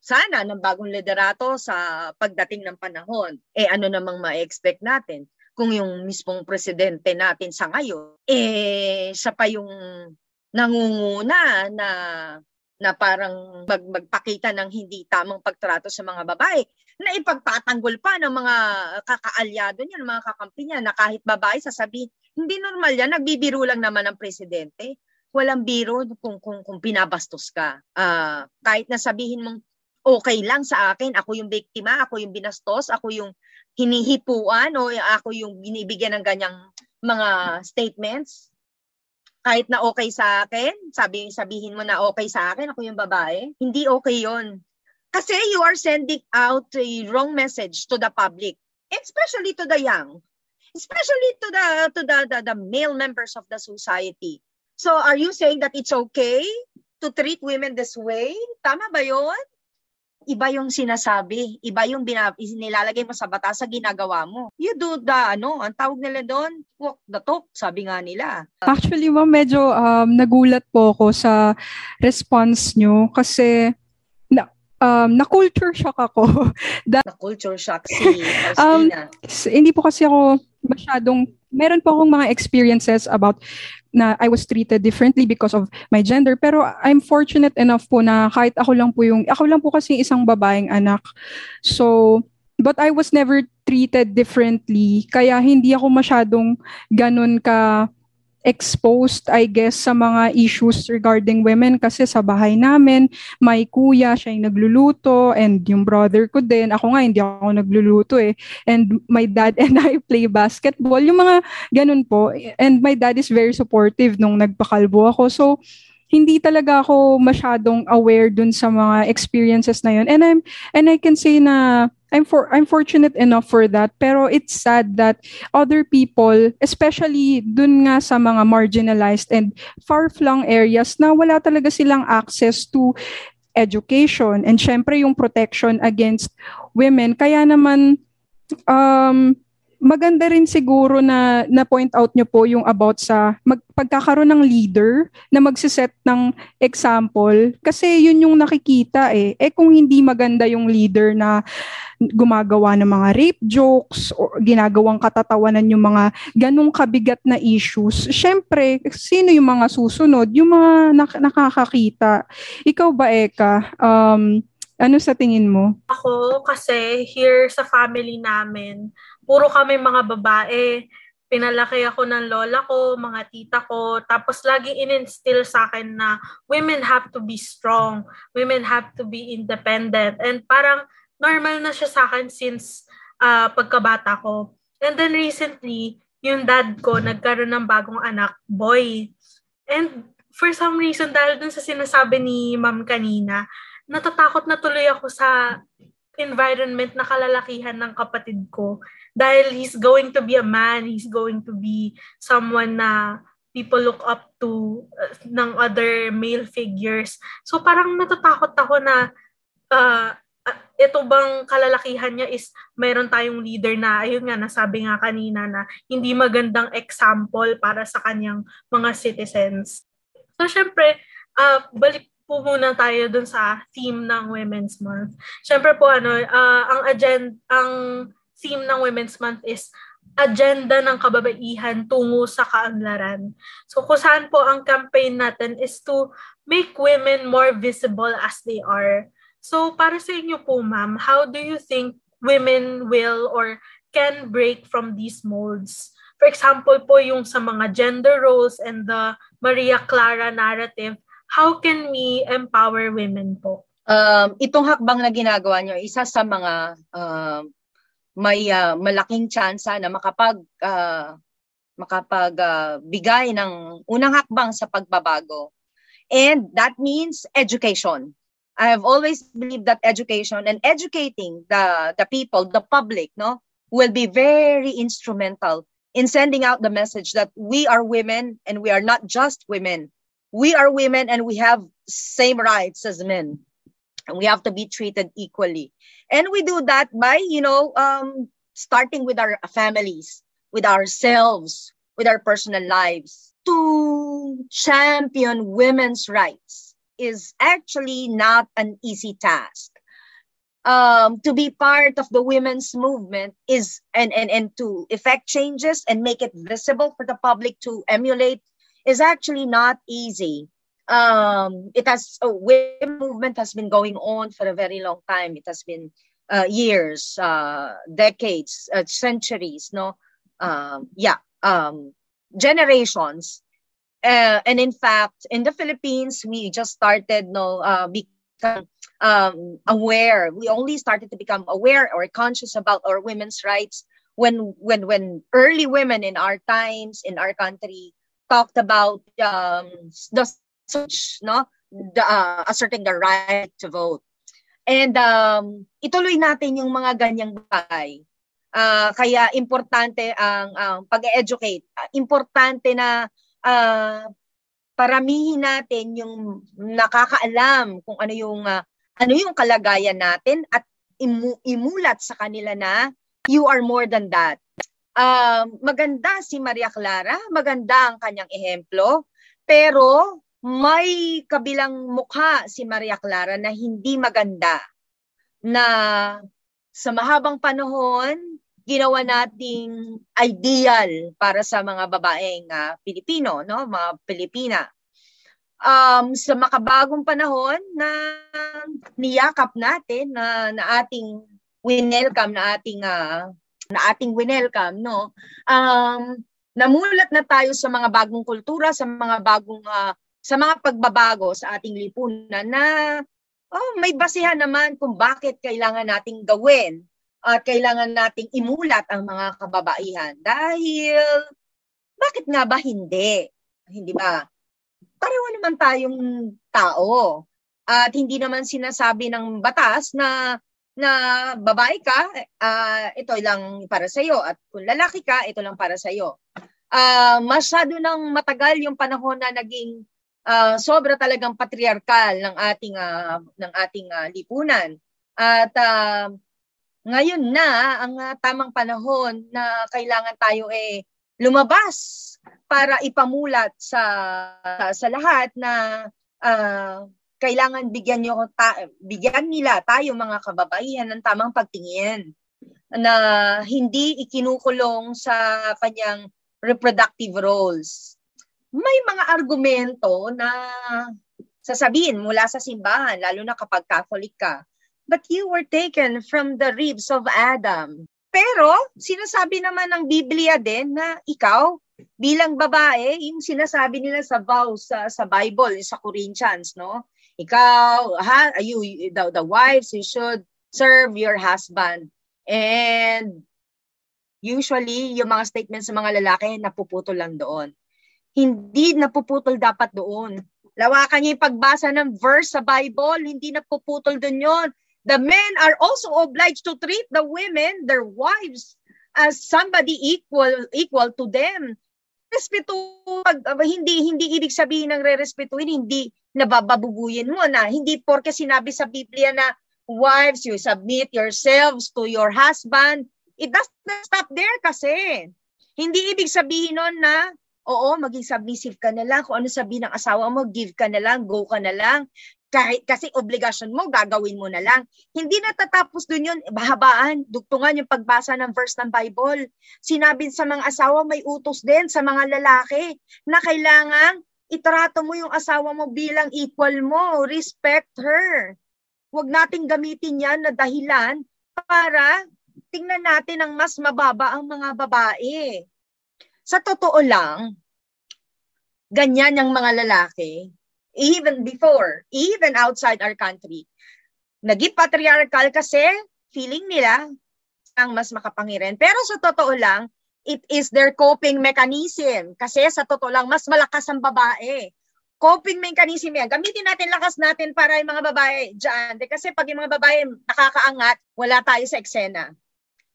Sana ng bagong liderato sa pagdating ng panahon. Eh ano namang ma-expect natin? Kung yung mismong presidente natin sa ngayon, eh siya pa yung nangunguna na na parang mag, magpakita ng hindi tamang pagtrato sa mga babae na ipagtatanggol pa ng mga kakaalyado niya, ng mga kakampi niya na kahit babae sasabihin, hindi normal yan, nagbibiro lang naman ang presidente. Walang biro kung, kung, kung pinabastos ka. Uh, kahit na sabihin mong okay lang sa akin, ako yung biktima, ako yung binastos, ako yung hinihipuan o ako yung binibigyan ng ganyang mga statements, kahit na okay sa akin, sabi, sabihin mo na okay sa akin, ako yung babae, hindi okay yon kasi you are sending out a wrong message to the public, especially to the young, especially to the to the, the, the male members of the society. So are you saying that it's okay to treat women this way? Tama ba 'yon? Iba yung sinasabi, iba yung binab- nilalagay mo sa batas sa ginagawa mo. You do the, ano, ang tawag nila doon, walk the talk, sabi nga nila. Actually, ma'am, medyo um, nagulat po ako sa response nyo kasi um, na-culture shock ako. na-culture shock si um, Hindi po kasi ako masyadong, meron po akong mga experiences about na I was treated differently because of my gender. Pero I'm fortunate enough po na kahit ako lang po yung, ako lang po kasi isang babaeng anak. So, but I was never treated differently. Kaya hindi ako masyadong ganun ka exposed, I guess, sa mga issues regarding women kasi sa bahay namin, may kuya, siya yung nagluluto, and yung brother ko din, ako nga, hindi ako nagluluto eh. And my dad and I play basketball, yung mga ganun po. And my dad is very supportive nung nagpakalbo ako. So, hindi talaga ako masyadong aware dun sa mga experiences na yun. And I'm and I can say na I'm for I'm fortunate enough for that pero it's sad that other people especially dun nga sa mga marginalized and far-flung areas na wala talaga silang access to education and syempre yung protection against women kaya naman um maganda rin siguro na na point out nyo po yung about sa mag, pagkakaroon ng leader na magsiset ng example kasi yun yung nakikita eh. Eh kung hindi maganda yung leader na gumagawa ng mga rape jokes o ginagawang katatawanan yung mga ganong kabigat na issues, syempre, sino yung mga susunod? Yung mga nak- nakakakita. Ikaw ba, Eka, um, Ano sa tingin mo? Ako, kasi here sa family namin, puro kami mga babae. Pinalaki ako ng lola ko, mga tita ko. Tapos lagi in-instill sa akin na women have to be strong. Women have to be independent. And parang normal na siya sa akin since uh, pagkabata ko. And then recently, yung dad ko nagkaroon ng bagong anak, boy. And for some reason, dahil dun sa sinasabi ni ma'am kanina, natatakot na tuloy ako sa environment na kalalakihan ng kapatid ko dahil he's going to be a man, he's going to be someone na people look up to uh, ng other male figures. So parang natatakot ako na uh, uh, ito bang kalalakihan niya is mayroon tayong leader na ayun nga nasabi nga kanina na hindi magandang example para sa kanyang mga citizens. So syempre, uh, balik po muna tayo dun sa theme ng Women's Month. Siyempre po ano, uh, ang agenda ang theme ng Women's Month is agenda ng kababaihan tungo sa kaanlaran. So kung saan po ang campaign natin is to make women more visible as they are. So para sa inyo po ma'am, how do you think women will or can break from these molds? For example po yung sa mga gender roles and the Maria Clara narrative how can we empower women po? Um, itong hakbang na ginagawa niyo, isa sa mga uh, may uh, malaking tsansa na makapag uh, makapag uh, bigay ng unang hakbang sa pagbabago. And that means education. I have always believed that education and educating the the people, the public, no, will be very instrumental in sending out the message that we are women and we are not just women we are women and we have same rights as men we have to be treated equally. And we do that by you know um, starting with our families with ourselves with our personal lives. To champion women's rights is actually not an easy task. Um, to be part of the women's movement is and, and and to effect changes and make it visible for the public to emulate is actually not easy. Um, it has a women movement has been going on for a very long time. It has been uh, years, uh, decades, uh, centuries. No, um, yeah, um, generations. Uh, and in fact, in the Philippines, we just started no uh, become um, aware. We only started to become aware or conscious about our women's rights when when when early women in our times in our country talked about um, the no, the, uh, asserting the right to vote. And um, ituloy natin yung mga ganyang bagay. Uh, kaya importante ang uh, pag-educate. Importante na uh, paramihin natin yung nakakaalam kung ano yung uh, ano yung kalagayan natin at imu- imulat sa kanila na you are more than that uh, maganda si Maria Clara, maganda ang kanyang ehemplo, pero may kabilang mukha si Maria Clara na hindi maganda na sa mahabang panahon ginawa nating ideal para sa mga babaeng uh, Pilipino, no, mga Pilipina. Um, sa makabagong panahon na niyakap natin na, na ating winelcome na ating uh, na ating winelcome, no? Um, namulat na tayo sa mga bagong kultura, sa mga bagong uh, sa mga pagbabago sa ating lipunan na oh, may basihan naman kung bakit kailangan nating gawin at kailangan nating imulat ang mga kababaihan dahil bakit nga ba hindi? Hindi ba? Pareho naman tayong tao. At hindi naman sinasabi ng batas na na babae ka, uh, ito lang para sa iyo at kung lalaki ka, ito lang para sa iyo. Uh, masyado nang matagal yung panahon na naging uh, sobra talagang patriarkal ng ating uh, ng ating uh, lipunan. At uh, ngayon na ang uh, tamang panahon na kailangan tayo eh lumabas para ipamulat sa sa lahat na uh, kailangan bigyan niyo ta- bigyan nila tayo mga kababaihan ng tamang pagtingin na hindi ikinukulong sa kanyang reproductive roles. May mga argumento na sasabihin mula sa simbahan, lalo na kapag Catholic ka, but you were taken from the ribs of Adam. Pero, sinasabi naman ng Biblia din na ikaw, bilang babae, yung sinasabi nila sa vows sa, sa Bible, sa Corinthians, no? Ikaw, ha, you, the, the wives, you should serve your husband. And usually, yung mga statements sa mga lalaki, napuputol lang doon. Hindi napuputol dapat doon. Lawakan niyo yung pagbasa ng verse sa Bible, hindi napuputol doon yon the men are also obliged to treat the women, their wives, as somebody equal equal to them. Respeto, uh, hindi hindi ibig sabihin ng re-respetuhin, hindi nabababuguyin mo na hindi porke sinabi sa Biblia na wives, you submit yourselves to your husband. It does not stop there kasi. Hindi ibig sabihin nun na Oo, maging submissive ka na lang. Kung ano sabihin ng asawa mo, give ka na lang, go ka na lang kahit kasi obligasyon mo, gagawin mo na lang. Hindi natatapos dun yun, bahabaan, dugtungan yung pagbasa ng verse ng Bible. Sinabi sa mga asawa, may utos din sa mga lalaki na kailangan itrato mo yung asawa mo bilang equal mo. Respect her. Huwag nating gamitin yan na dahilan para tingnan natin ang mas mababa ang mga babae. Sa totoo lang, ganyan yung mga lalaki even before, even outside our country. Naging patriarchal kasi feeling nila ang mas makapangyarihan. Pero sa totoo lang, it is their coping mechanism. Kasi sa totoo lang, mas malakas ang babae. Coping mechanism yan. Gamitin natin lakas natin para yung mga babae dyan. Kasi pag yung mga babae nakakaangat, wala tayo sa eksena.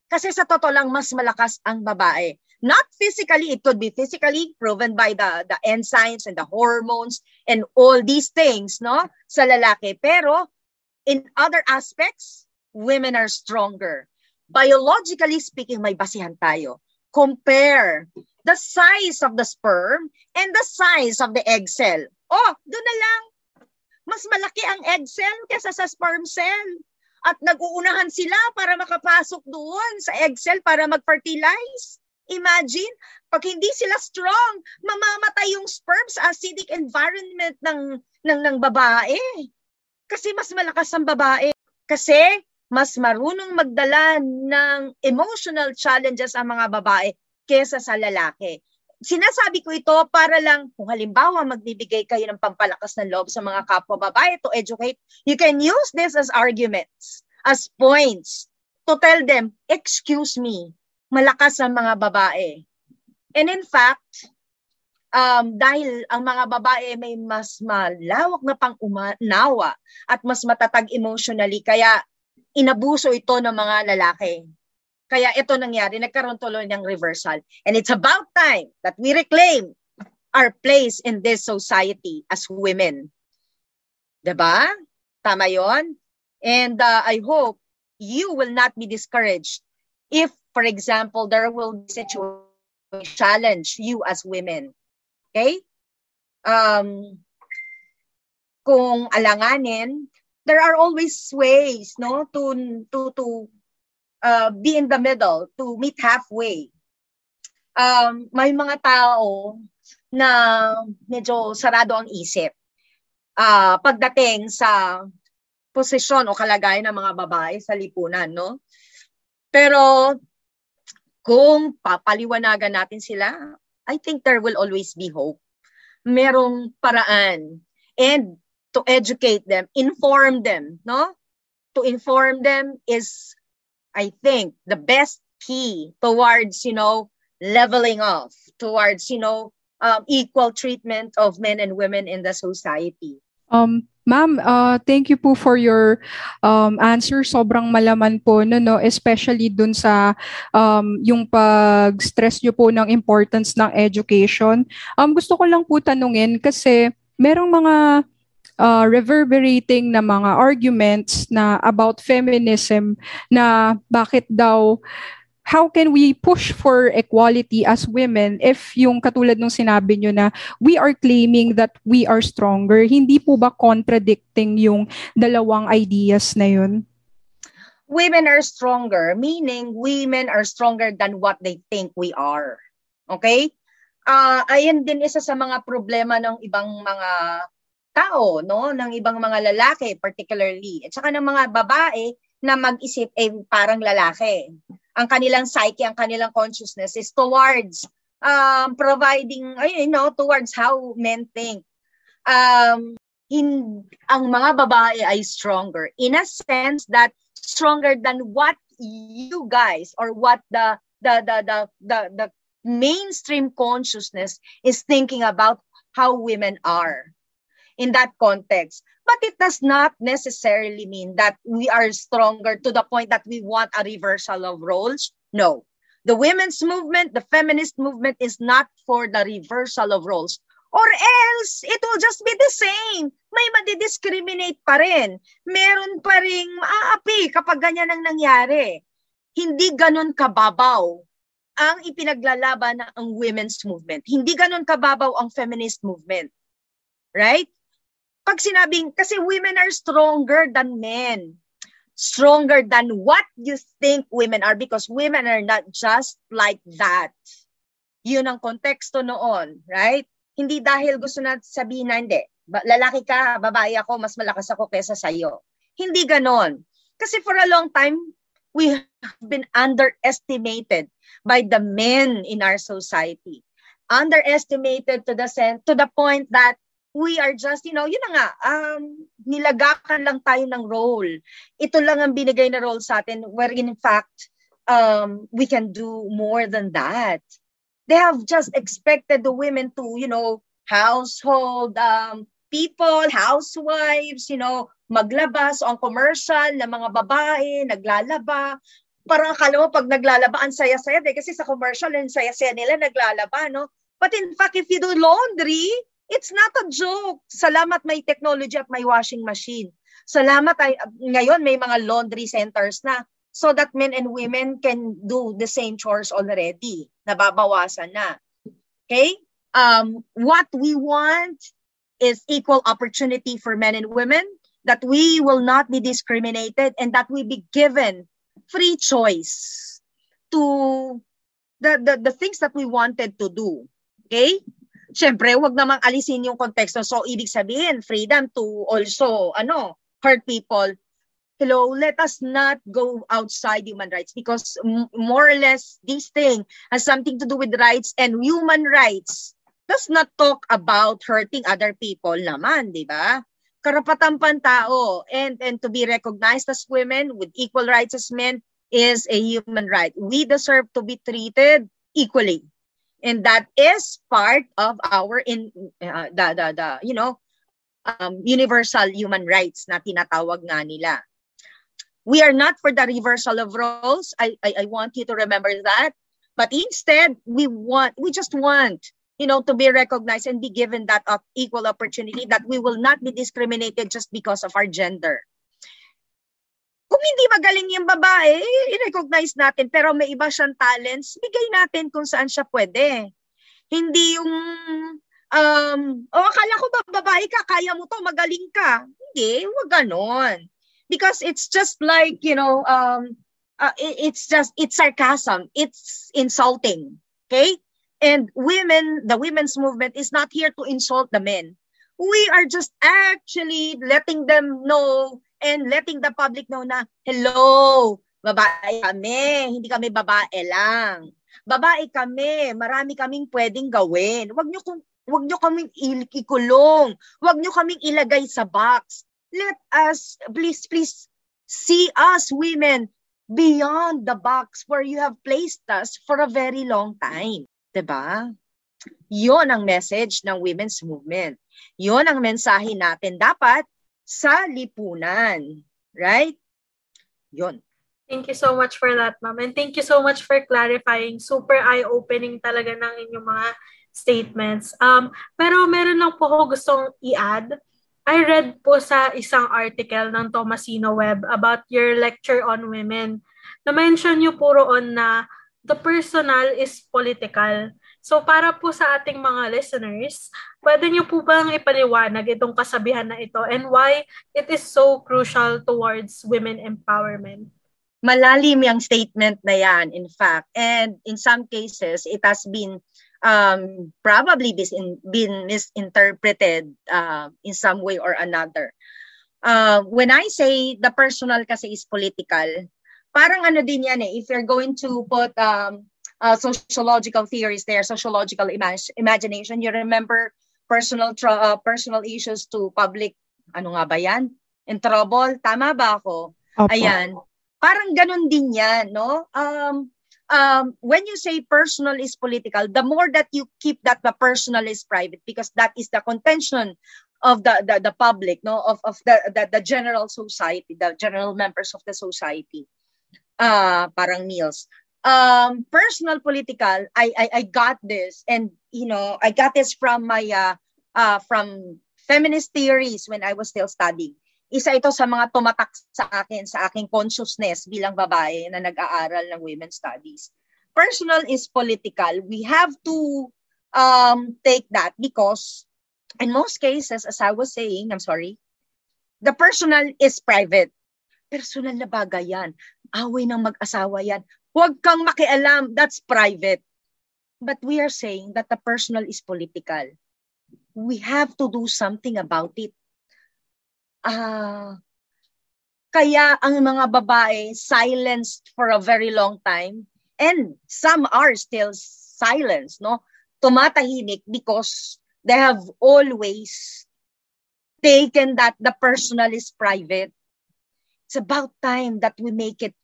Kasi sa totoo lang, mas malakas ang babae. Not physically, it could be physically proven by the, the enzymes and the hormones and all these things, no? Sa lalaki. Pero in other aspects, women are stronger. Biologically speaking, may basihan tayo. Compare the size of the sperm and the size of the egg cell. Oh, doon na lang. Mas malaki ang egg cell kaysa sa sperm cell. At nag-uunahan sila para makapasok doon sa egg cell para mag-fertilize. Imagine, pag hindi sila strong, mamamatay yung sperm sa acidic environment ng, ng, ng babae. Kasi mas malakas ang babae. Kasi mas marunong magdala ng emotional challenges ang mga babae kesa sa lalaki. Sinasabi ko ito para lang kung halimbawa magbibigay kayo ng pampalakas ng loob sa mga kapwa babae to educate, you can use this as arguments, as points to tell them, excuse me, malakas ang mga babae. And in fact, um, dahil ang mga babae may mas malawak na pang-unawa at mas matatag emotionally, kaya inabuso ito ng mga lalaki. Kaya ito nangyari, nagkaroon tuloy ng reversal. And it's about time that we reclaim our place in this society as women. ba? Tama 'yon? And uh, I hope you will not be discouraged if for example, there will be situation challenge you as women. Okay? Um, kung alanganin, there are always ways, no, to to to uh, be in the middle, to meet halfway. Um, may mga tao na medyo sarado ang isip. Uh, pagdating sa posisyon o kalagayan ng mga babae sa lipunan, no? Pero kung papaliwanagan natin sila, I think there will always be hope. Merong paraan. And to educate them, inform them, no? To inform them is, I think, the best key towards, you know, leveling off, towards, you know, um, equal treatment of men and women in the society. Um, Ma'am, uh, thank you po for your um, answer. Sobrang malaman po, no, no? especially dun sa um, yung pag-stress nyo po ng importance ng education. Um, gusto ko lang po tanungin kasi merong mga uh, reverberating na mga arguments na about feminism na bakit daw how can we push for equality as women if yung katulad nung sinabi nyo na we are claiming that we are stronger, hindi po ba contradicting yung dalawang ideas na yun? Women are stronger, meaning women are stronger than what they think we are. Okay? Uh, ayan din isa sa mga problema ng ibang mga tao, no, ng ibang mga lalaki particularly, at saka ng mga babae na mag-isip eh parang lalaki. Ang kanilang psyche, ang kanilang consciousness is towards um, providing, you know, towards how men think. Um, in, ang mga babae ay stronger in a sense that stronger than what you guys or what the the the the the, the mainstream consciousness is thinking about how women are in that context. But it does not necessarily mean that we are stronger to the point that we want a reversal of roles. No. The women's movement, the feminist movement is not for the reversal of roles. Or else, it will just be the same. May madidiscriminate pa rin. Meron pa rin maaapi kapag ganyan ang nangyari. Hindi ganun kababaw ang ipinaglalaban ng women's movement. Hindi ganun kababaw ang feminist movement. Right? Pag sinabing, kasi women are stronger than men. Stronger than what you think women are because women are not just like that. Yun ang konteksto noon, right? Hindi dahil gusto na sabihin na hindi, lalaki ka, babae ako, mas malakas ako kesa sa'yo. Hindi ganon. Kasi for a long time, we have been underestimated by the men in our society. Underestimated to the sen- to the point that we are just, you know, yun na nga, um, nilagakan lang tayo ng role. Ito lang ang binigay na role sa atin where in fact, um, we can do more than that. They have just expected the women to, you know, household um, people, housewives, you know, maglabas on commercial na mga babae, naglalaba. Parang akala mo pag naglalaba, ang saya-saya. Eh, kasi sa commercial, ang saya-saya nila naglalaba, no? But in fact, if you do laundry, It's not a joke. Salamat may technology at may washing machine. Salamat ay ngayon may mga laundry centers na so that men and women can do the same chores already. Nababawasan na. Okay? Um, what we want is equal opportunity for men and women, that we will not be discriminated, and that we be given free choice to the, the, the things that we wanted to do. Okay? Syempre, wag namang alisin yung konteksto. So, ibig sabihin, freedom to also, ano, hurt people. Hello, let us not go outside human rights because more or less this thing has something to do with rights and human rights does not talk about hurting other people naman, di ba? Karapatan pantao and, and to be recognized as women with equal rights as men is a human right. We deserve to be treated equally and that is part of our in uh, the, the the you know um, universal human rights na tinatawag nga nila. We are not for the reversal of roles. I, I i want you to remember that. But instead we want we just want you know to be recognized and be given that equal opportunity that we will not be discriminated just because of our gender kung hindi magaling yung babae, i-recognize natin. Pero may iba siyang talents, bigay natin kung saan siya pwede. Hindi yung, um, oh, akala ko ba babae ka, kaya mo to, magaling ka. Hindi, wag ganon. Because it's just like, you know, um, uh, it's just, it's sarcasm. It's insulting. Okay? And women, the women's movement is not here to insult the men. We are just actually letting them know and letting the public know na, hello, babae kami, hindi kami babae lang. Babae kami, marami kaming pwedeng gawin. Huwag nyo, wag nyo kaming ikulong. Huwag nyo kaming ilagay sa box. Let us, please, please, see us women beyond the box where you have placed us for a very long time. ba? Diba? Yon ang message ng women's movement. Yon ang mensahe natin. Dapat sa lipunan. Right? Yon. Thank you so much for that, ma'am. And thank you so much for clarifying. Super eye-opening talaga ng inyong mga statements. Um, pero meron lang po ako gustong i-add. I read po sa isang article ng Tomasino Web about your lecture on women. Na-mention niyo po roon na the personal is political. So para po sa ating mga listeners, pwede niyo po bang ipaliwanag itong kasabihan na ito and why it is so crucial towards women empowerment? Malalim yung statement na yan, in fact. And in some cases, it has been um, probably been, been misinterpreted uh, in some way or another. Uh, when I say the personal kasi is political, parang ano din yan eh, if you're going to put um, uh, sociological theories there, sociological imag- imagination, you remember personal tra- uh, personal issues to public, ano nga ba yan? In trouble, tama ba ako? Opo. Ayan. Parang ganun din yan, no? Um, um, when you say personal is political, the more that you keep that the personal is private because that is the contention of the the, the public, no, of of the, the the general society, the general members of the society. Uh, parang meals. Um, personal political, I, I I got this, and you know, I got this from my uh, uh from feminist theories when I was still studying isa ito sa mga tumatak sa akin, sa aking consciousness bilang babae na nag-aaral ng women's studies. Personal is political. We have to um, take that because in most cases, as I was saying, I'm sorry, the personal is private. Personal na bagay yan. Away ng mag-asawa yan. Huwag kang makialam. That's private. But we are saying that the personal is political. We have to do something about it ah, kaya ang mga babae silenced for a very long time and some are still silenced, no? Tumatahimik because they have always taken that the personal is private. It's about time that we make it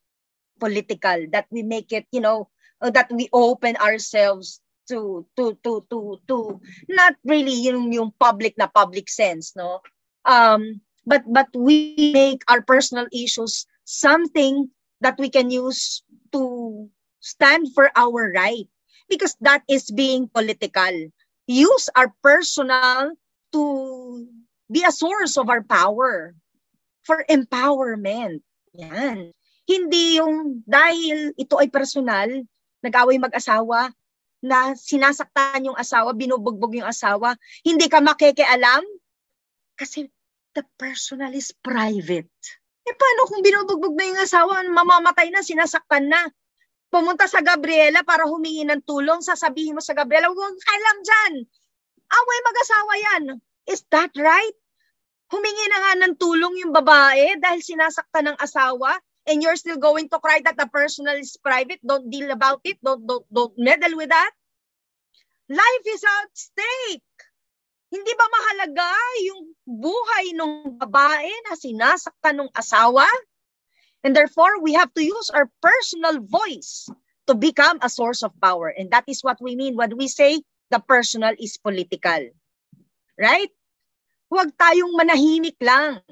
political, that we make it, you know, uh, that we open ourselves to to to to to not really yung yung public na public sense, no? Um but but we make our personal issues something that we can use to stand for our right because that is being political. Use our personal to be a source of our power for empowerment. Yan hindi yung dahil ito ay personal nag-away mag-asawa na sinasaktan yung asawa, binubugbog yung asawa, hindi ka makikialam kasi the personal is private. Eh paano kung binubugbog na yung asawa, mamamatay na, sinasaktan na? Pumunta sa Gabriela para humingi ng tulong, sasabihin mo sa Gabriela, huwag alam dyan. Away mag-asawa yan. Is that right? Humingi na nga ng tulong yung babae dahil sinasaktan ng asawa and you're still going to cry that the personal is private, don't deal about it, don't, don't, don't meddle with that. Life is at stake. Hindi ba mahalaga yung buhay ng babae na sinasaktan ng asawa? And therefore, we have to use our personal voice to become a source of power. And that is what we mean when we say the personal is political. Right? Huwag tayong manahimik lang.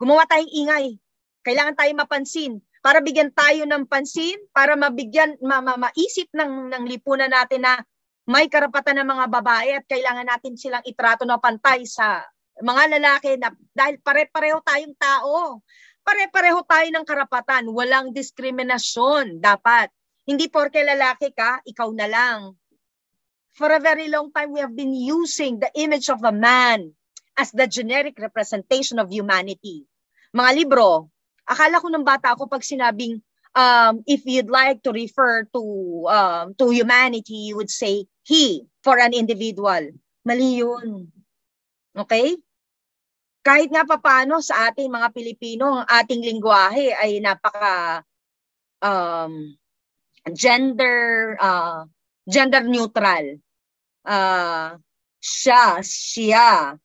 Gumawa tayong ingay. Kailangan tayong mapansin para bigyan tayo ng pansin, para mabigyan, ma, ma, maisip ng, ng lipunan natin na may karapatan ng mga babae at kailangan natin silang itrato na pantay sa mga lalaki na dahil pare-pareho tayong tao. Pare-pareho tayo ng karapatan. Walang diskriminasyon dapat. Hindi porke lalaki ka, ikaw na lang. For a very long time, we have been using the image of a man as the generic representation of humanity. Mga libro, akala ko ng bata ako pag sinabing um, if you'd like to refer to um, to humanity, you would say he for an individual. Mali yun. Okay? Kahit nga papaano sa ating mga Pilipino, ang ating lingwahe ay napaka um, gender uh, gender neutral. Uh, siya, siya.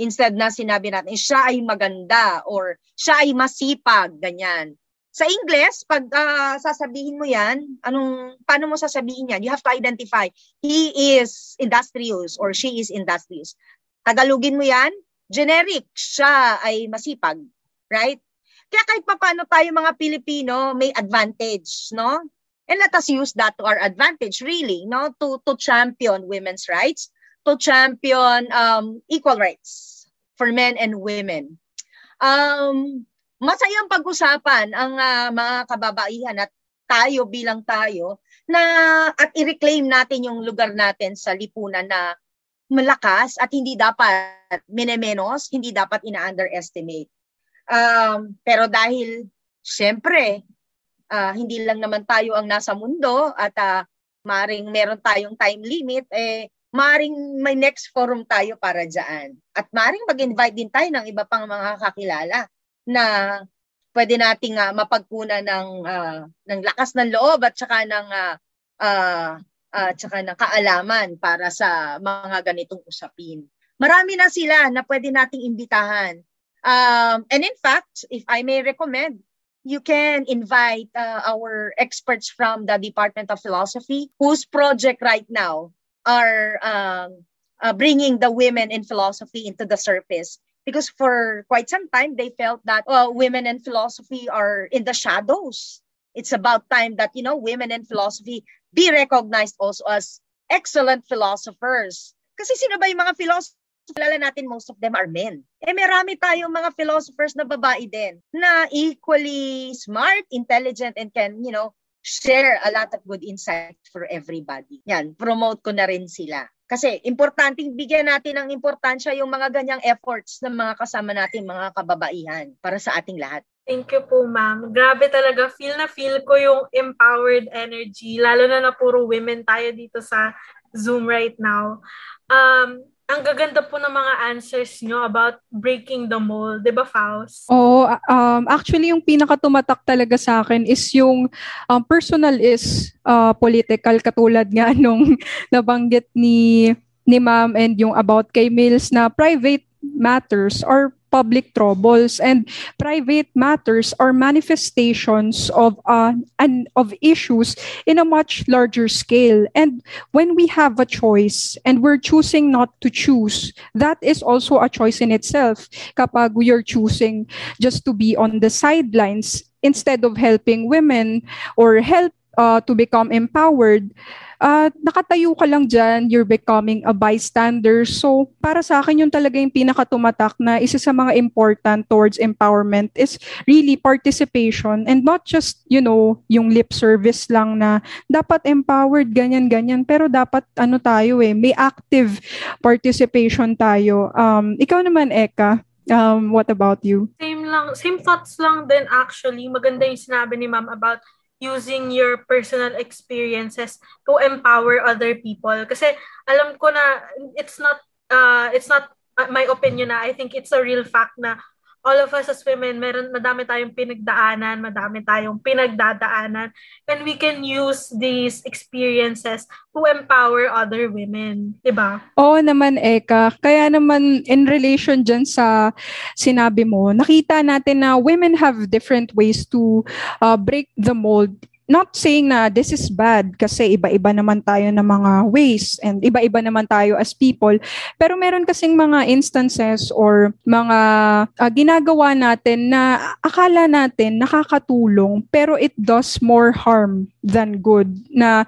Instead na sinabi natin, siya ay maganda or siya ay masipag, ganyan. Sa English, pag uh, sasabihin mo yan, anong, paano mo sasabihin yan? You have to identify, he is industrious or she is industrious. Tagalogin mo yan, generic, siya ay masipag. Right? Kaya kahit pa paano tayo mga Pilipino, may advantage, no? And let us use that to our advantage, really, no? To, to champion women's rights, to champion um, equal rights for men and women. Um, masayang pag-usapan ang uh, mga kababaihan at tayo bilang tayo na at i-reclaim natin yung lugar natin sa lipunan na malakas at hindi dapat minemenos, hindi dapat ina-underestimate. Um, pero dahil siyempre uh, hindi lang naman tayo ang nasa mundo at uh, maring meron tayong time limit, eh, maring may next forum tayo para dyan. At maring mag-invite din tayo ng iba pang mga kakilala na pwede nating uh, mapagkunan ng uh, ng lakas ng loob at saka ng uh, uh, uh, saka ng kaalaman para sa mga ganitong usapin. Marami na sila na pwede nating imbitahan. Um, and in fact, if I may recommend, you can invite uh, our experts from the Department of Philosophy whose project right now are um, uh, bringing the women in philosophy into the surface. Because for quite some time they felt that well, women in philosophy are in the shadows. It's about time that you know women in philosophy be recognized also as excellent philosophers. Kasi sino ba yung mga philosophers? Kilala natin most of them are men. Eh marami tayong mga philosophers na babae din na equally smart, intelligent, and can, you know, share a lot of good insights for everybody. Yan, promote ko na rin sila. Kasi importanteng bigyan natin ng importansya yung mga ganyang efforts ng mga kasama natin, mga kababaihan, para sa ating lahat. Thank you po, ma'am. Grabe talaga. Feel na feel ko yung empowered energy. Lalo na na puro women tayo dito sa Zoom right now. Um, ang gaganda po ng mga answers nyo about breaking the mold, di ba, Faust? Oo, um, actually yung pinakatumatak talaga sa akin is yung um, personal is uh, political, katulad nga nung nabanggit ni ni ma'am and yung about kay Mills na private matters or public troubles and private matters are manifestations of uh, and of issues in a much larger scale. And when we have a choice and we're choosing not to choose that is also a choice in itself. Kapag we are choosing just to be on the sidelines instead of helping women or help uh, to become empowered uh, nakatayo ka lang dyan, you're becoming a bystander. So, para sa akin, yung talaga yung pinakatumatak na isa sa mga important towards empowerment is really participation and not just, you know, yung lip service lang na dapat empowered, ganyan-ganyan. Pero dapat, ano tayo eh, may active participation tayo. Um, ikaw naman, Eka, um, what about you? Same lang, same thoughts lang din actually. Maganda yung sinabi ni ma'am about using your personal experiences to empower other people. Kasi alam ko na it's not uh, it's not uh, my opinion na I think it's a real fact na all of us as women, meron, madami tayong pinagdaanan, madami tayong pinagdadaanan, and we can use these experiences to empower other women. ba? Diba? Oo naman, Eka. Kaya naman, in relation dyan sa sinabi mo, nakita natin na women have different ways to uh, break the mold not saying na this is bad kasi iba-iba naman tayo ng mga ways and iba-iba naman tayo as people. Pero meron kasing mga instances or mga uh, ginagawa natin na akala natin nakakatulong pero it does more harm than good. Na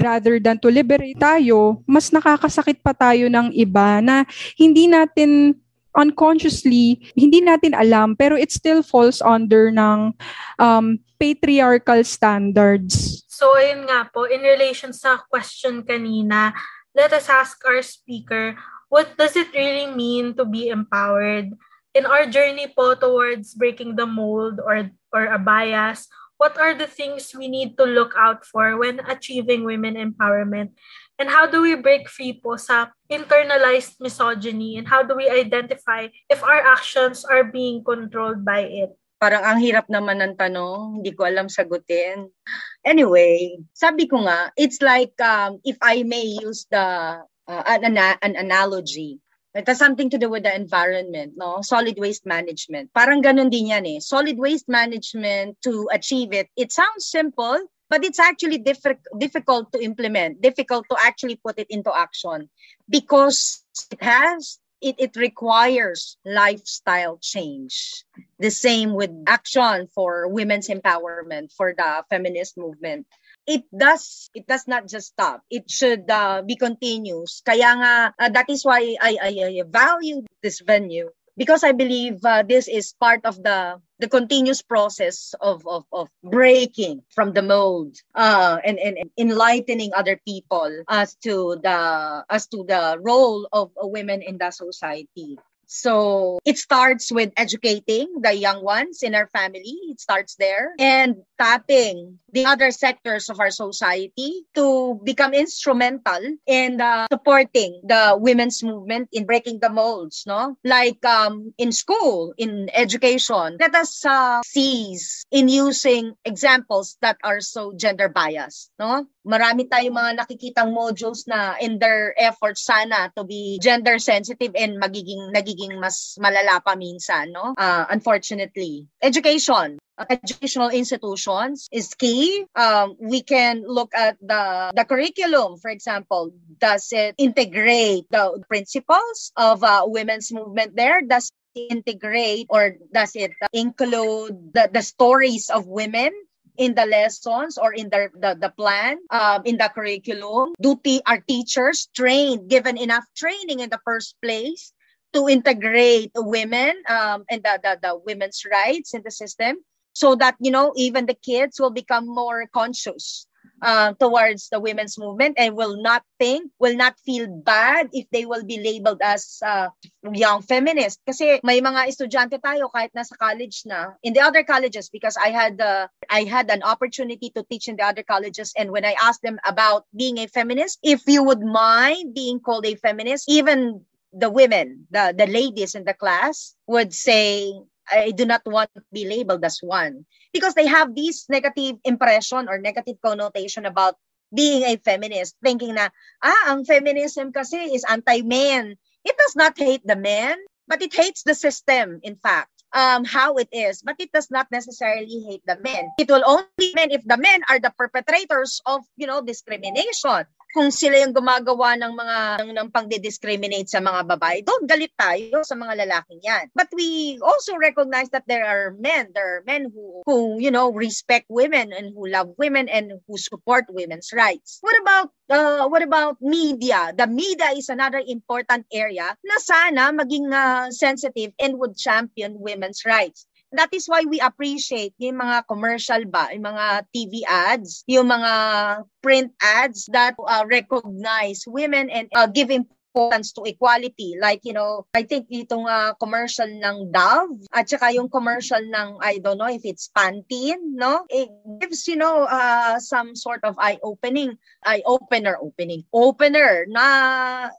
rather than to liberate tayo, mas nakakasakit pa tayo ng iba na hindi natin unconsciously, hindi natin alam, pero it still falls under ng um, patriarchal standards. So, ayun nga po, in relation sa question kanina, let us ask our speaker, what does it really mean to be empowered? In our journey po towards breaking the mold or, or a bias, what are the things we need to look out for when achieving women empowerment? And how do we break free po sa internalized misogyny? And how do we identify if our actions are being controlled by it? Parang ang hirap naman ng tanong, hindi ko alam sagutin. Anyway, sabi ko nga, it's like um, if I may use the uh, an, an analogy. It has something to do with the environment, no? Solid waste management. Parang ganun din yan eh. Solid waste management to achieve it. It sounds simple, but it's actually diff- difficult to implement, difficult to actually put it into action because it has it, it requires lifestyle change. The same with action for women's empowerment, for the feminist movement. It does it does not just stop. It should uh, be continuous. Kaya nga uh, that is why I, I, I value this venue because I believe uh, this is part of the the continuous process of, of, of breaking from the mold uh, and, and, and enlightening other people as to the as to the role of women in the society. So it starts with educating the young ones in our family. It starts there and tapping the other sectors of our society to become instrumental in uh, supporting the women's movement in breaking the molds, no? Like um, in school, in education, let us uh, seize in using examples that are so gender biased, no? Marami tayong mga nakikitang modules na in their efforts sana to be gender sensitive and magiging nagiging mas malala pa minsan, no? Uh, unfortunately. Education educational institutions is key. Um, we can look at the the curriculum, for example. Does it integrate the principles of uh, women's movement there? Does it integrate or does it include the, the stories of women in the lessons or in the the, the plan um, in the curriculum do t- are teachers trained given enough training in the first place to integrate women um, and the, the, the women's rights in the system so that you know even the kids will become more conscious uh, towards the women's movement and will not think, will not feel bad if they will be labeled as uh, young feminist. Kasi may mga estudyante tayo kahit nasa college na, in the other colleges, because I had uh, I had an opportunity to teach in the other colleges, and when I asked them about being a feminist, if you would mind being called a feminist, even the women, the, the ladies in the class would say, I do not want to be labeled as one because they have this negative impression or negative connotation about being a feminist, thinking na, ah, ang feminism kasi is anti-men. It does not hate the men, but it hates the system, in fact, um, how it is. But it does not necessarily hate the men. It will only men if the men are the perpetrators of, you know, discrimination kung sila yung gumagawa ng mga ng, ng pangdi-discriminate sa mga babae, don't galit tayo sa mga lalaking yan. But we also recognize that there are men, there are men who who you know respect women and who love women and who support women's rights. What about uh, what about media? The media is another important area na sana maging uh, sensitive and would champion women's rights that is why we appreciate yung mga commercial ba, yung mga TV ads, yung mga print ads that uh, recognize women and uh, give importance to equality. Like, you know, I think itong uh, commercial ng Dove at saka yung commercial ng, I don't know if it's Pantene, no? It gives, you know, uh, some sort of eye-opening, eye-opener, opening, opener na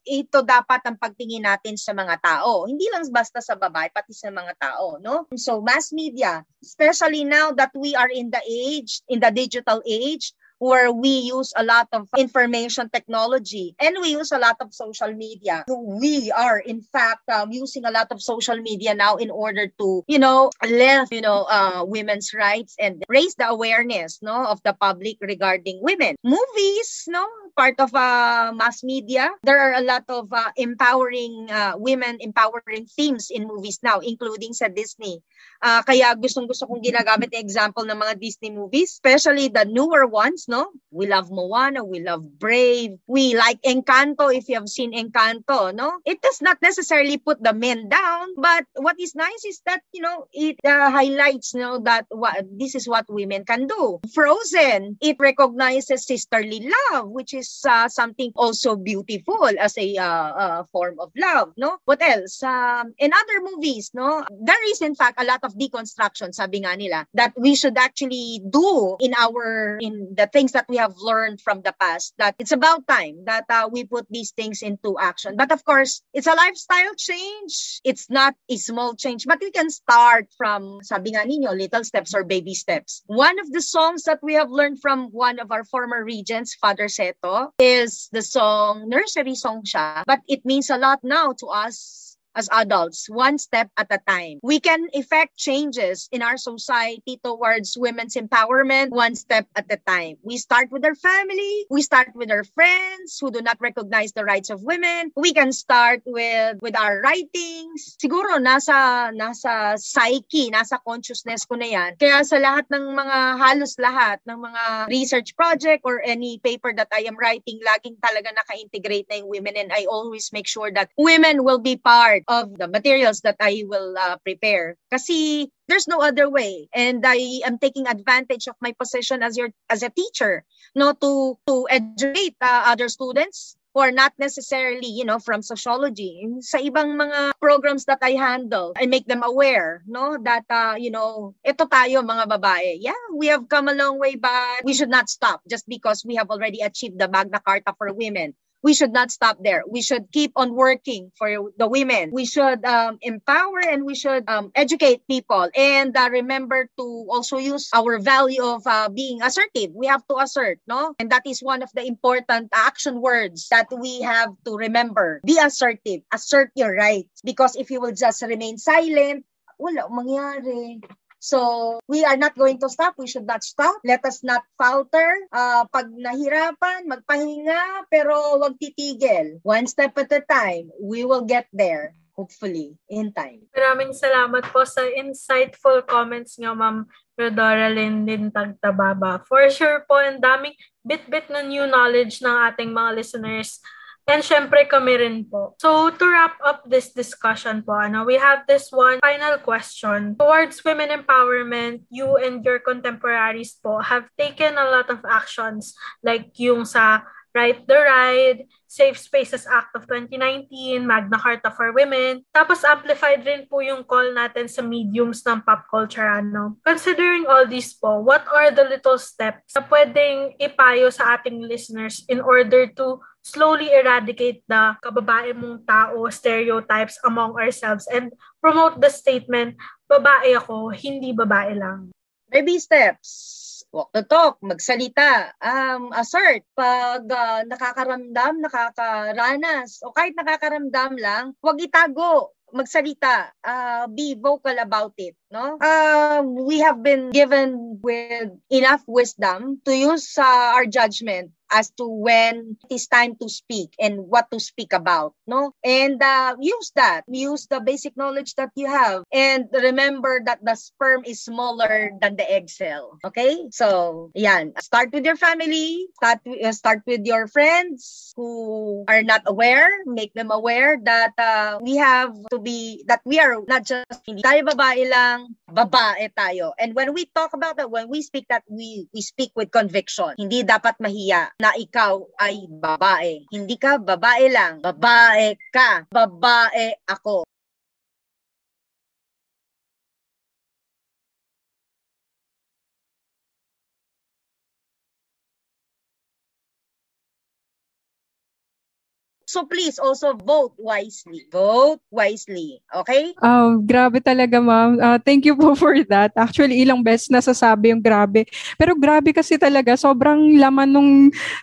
ito dapat ang pagtingin natin sa mga tao. Hindi lang basta sa babae, pati sa mga tao, no? So, mass media, especially now that we are in the age, in the digital age, where we use a lot of information technology and we use a lot of social media. We are, in fact, um, using a lot of social media now in order to, you know, lift, you know, uh, women's rights and raise the awareness, no, of the public regarding women. Movies, no, part of uh, mass media. There are a lot of uh, empowering uh, women, empowering themes in movies now, including sa Disney. Uh, kaya gustong gusto kong ginagamit example ng mga Disney movies, especially the newer ones, no? We love Moana, we love Brave, we like Encanto if you have seen Encanto, no? It does not necessarily put the men down, but what is nice is that, you know, it uh, highlights, you know, that what this is what women can do. Frozen, it recognizes sisterly love, which is uh, something also beautiful as a uh, uh, form of love, no? What else? Um, in other movies, no? There is in fact a lot of deconstruction, sabi nga nila, that we should actually do in our, in the things that we have learned from the past, that it's about time that uh, we put these things into action. But of course, it's a lifestyle change. It's not a small change, but we can start from, sabi nga ninyo, little steps or baby steps. One of the songs that we have learned from one of our former regents, Father Seto, is the song, nursery song siya, but it means a lot now to us as adults, one step at a time. We can effect changes in our society towards women's empowerment one step at a time. We start with our family, we start with our friends who do not recognize the rights of women. We can start with with our writings. Siguro nasa nasa psyche, nasa consciousness ko na 'yan. Kaya sa lahat ng mga halos lahat ng mga research project or any paper that I am writing, laging talaga naka-integrate na yung women and I always make sure that women will be part part of the materials that I will uh, prepare. Kasi there's no other way and I am taking advantage of my position as your as a teacher no to to educate uh, other students who are not necessarily, you know, from sociology, sa ibang mga programs that I handle, I make them aware, no, that, uh, you know, ito tayo mga babae. Yeah, we have come a long way, but we should not stop just because we have already achieved the Magna Carta for women we should not stop there. We should keep on working for the women. We should um, empower and we should um, educate people and uh, remember to also use our value of uh, being assertive. We have to assert, no? And that is one of the important action words that we have to remember. Be assertive. Assert your rights. Because if you will just remain silent, wala mangyari. So, we are not going to stop. We should not stop. Let us not falter. Uh, pag nahirapan, magpahinga, pero wag titigil. One step at a time, we will get there hopefully, in time. Maraming salamat po sa insightful comments nga, Ma'am Rodora Lindin Tagtababa. For sure po, ang daming bit-bit na new knowledge ng ating mga listeners And syempre kami rin po. So to wrap up this discussion po, ano, we have this one final question. Towards women empowerment, you and your contemporaries po have taken a lot of actions like yung sa Right the Ride, Safe Spaces Act of 2019, Magna Carta for Women. Tapos amplified rin po yung call natin sa mediums ng pop culture. Ano. Considering all these po, what are the little steps na pwedeng ipayo sa ating listeners in order to slowly eradicate the kababae mong tao stereotypes among ourselves and promote the statement, babae ako, hindi babae lang. Baby steps. Walk the talk, magsalita, um, assert. Pag uh, nakakaramdam, nakakaranas, o kahit nakakaramdam lang, huwag itago magsalita, uh, be vocal about it, no? Uh, we have been given with enough wisdom to use uh, our judgment as to when it is time to speak and what to speak about, no? And uh, use that. Use the basic knowledge that you have. And remember that the sperm is smaller than the egg cell. Okay? So, yan. Start with your family. Start, uh, start with your friends who are not aware. Make them aware that uh, we have to be, that we are not just, hindi tayo babae lang, babae tayo. And when we talk about that, when we speak that, we, we speak with conviction. Hindi dapat mahiya na ikaw ay babae. Hindi ka babae lang, babae ka, babae ako. So please also vote wisely. Vote wisely. Okay? Oh, grabe talaga, ma'am. Uh, thank you po for that. Actually, ilang beses nasasabi yung grabe. Pero grabe kasi talaga, sobrang laman nung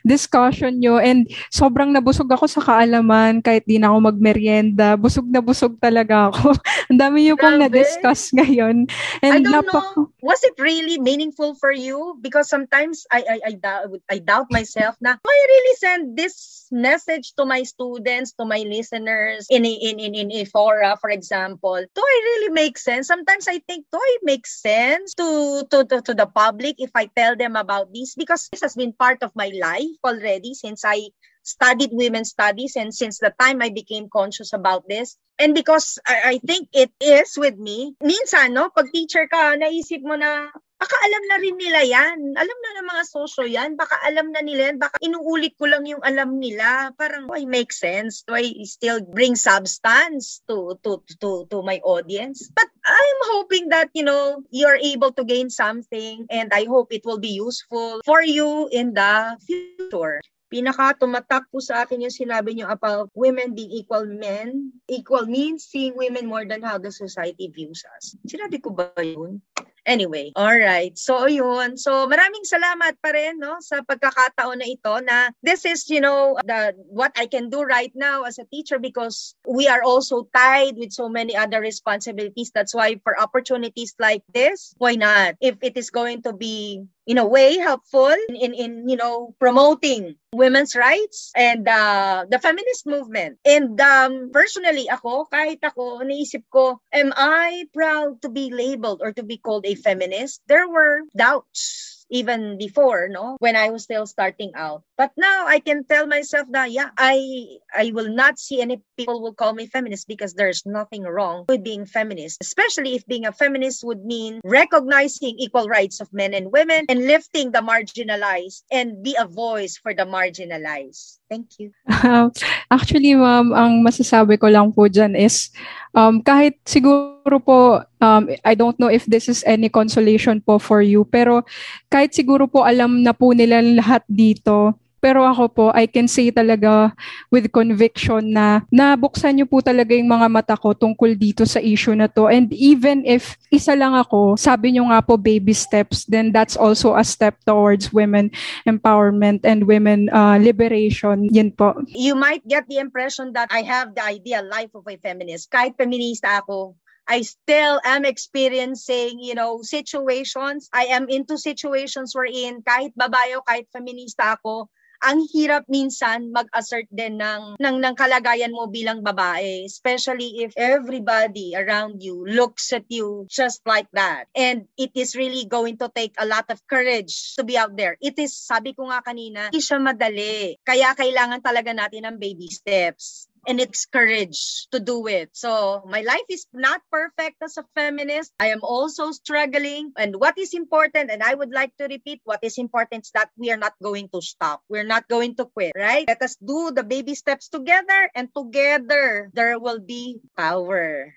discussion nyo and sobrang nabusog ako sa kaalaman kahit di na ako magmerienda. Busog na busog talaga ako. Ang dami nyo pong na-discuss ngayon. And I don't napak- know, was it really meaningful for you? Because sometimes I, I, I, doubt, I doubt myself na, do I really send this message to my students, to my listeners in a, in, in, in a fora, for example, do I really make sense? Sometimes I think, do I make sense to, to, to, to the public if I tell them about this? Because this has been part of my life already since I studied women's studies and since the time I became conscious about this. And because I, I think it is with me, minsan, no, pag teacher ka, naisip mo na, baka alam na rin nila yan. Alam na ng mga sosyo yan. Baka alam na nila yan. Baka inuulit ko lang yung alam nila. Parang, I make sense? I still bring substance to, to, to, to my audience? But I'm hoping that, you know, you're able to gain something and I hope it will be useful for you in the future pinaka tumatak po sa akin yung sinabi niyo about women being equal men. Equal means seeing women more than how the society views us. Sinabi ko ba yun? Anyway, all right. So, yun. So, maraming salamat pa rin, no, sa pagkakataon na ito na this is, you know, the, what I can do right now as a teacher because we are also tied with so many other responsibilities. That's why for opportunities like this, why not? If it is going to be in a way helpful in, in, you know promoting women's rights and uh, the feminist movement. And um, personally ako kahit ako naisip ko am I proud to be labeled or to be called a feminist? There were doubts even before, no, when I was still starting out. But now I can tell myself that yeah, I I will not see any people will call me feminist because there's nothing wrong with being feminist, especially if being a feminist would mean recognizing equal rights of men and women and lifting the marginalized and be a voice for the marginalized. Thank you. Actually, ma'am, ang masasabi ko lang po dyan is um, kahit siguro po, um, I don't know if this is any consolation po for you, pero kahit siguro po alam na po nila lahat dito, pero ako po, I can say talaga with conviction na nabuksan niyo po talaga yung mga mata ko tungkol dito sa issue na to. And even if isa lang ako, sabi niyo nga po baby steps, then that's also a step towards women empowerment and women uh, liberation. Yan po. You might get the impression that I have the ideal life of a feminist. Kahit feminista ako, I still am experiencing, you know, situations. I am into situations wherein kahit babae o kahit feminista ako, ang hirap minsan mag-assert din ng, ng, ng kalagayan mo bilang babae, especially if everybody around you looks at you just like that. And it is really going to take a lot of courage to be out there. It is, sabi ko nga kanina, hindi siya madali. Kaya kailangan talaga natin ng baby steps and it's courage to do it. So my life is not perfect as a feminist. I am also struggling. And what is important, and I would like to repeat, what is important is that we are not going to stop. We're not going to quit, right? Let us do the baby steps together and together there will be power.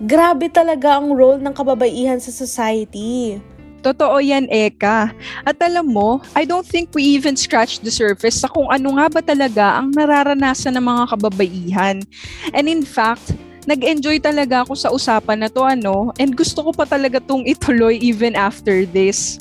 Grabe talaga ang role ng kababaihan sa society. Totoo yan, Eka. At alam mo, I don't think we even scratched the surface sa kung ano nga ba talaga ang nararanasan ng mga kababaihan. And in fact, nag-enjoy talaga ako sa usapan na to ano, and gusto ko pa talaga tong ituloy even after this.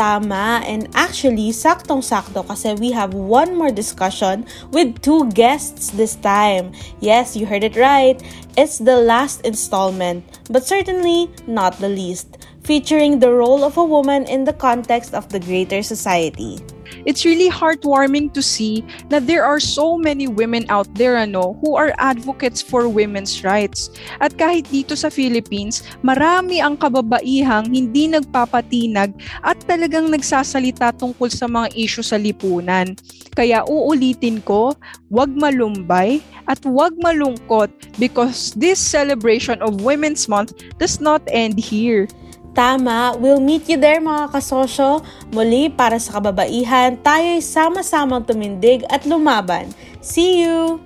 Tama, and actually, saktong-sakto kasi we have one more discussion with two guests this time. Yes, you heard it right. It's the last installment, but certainly not the least featuring the role of a woman in the context of the greater society. It's really heartwarming to see that there are so many women out there ano, who are advocates for women's rights. At kahit dito sa Philippines, marami ang kababaihang hindi nagpapatinag at talagang nagsasalita tungkol sa mga issue sa lipunan. Kaya uulitin ko, wag malumbay at wag malungkot because this celebration of Women's Month does not end here. Tama, we'll meet you there mga kasosyo. Muli para sa kababaihan, tayo'y sama-samang tumindig at lumaban. See you!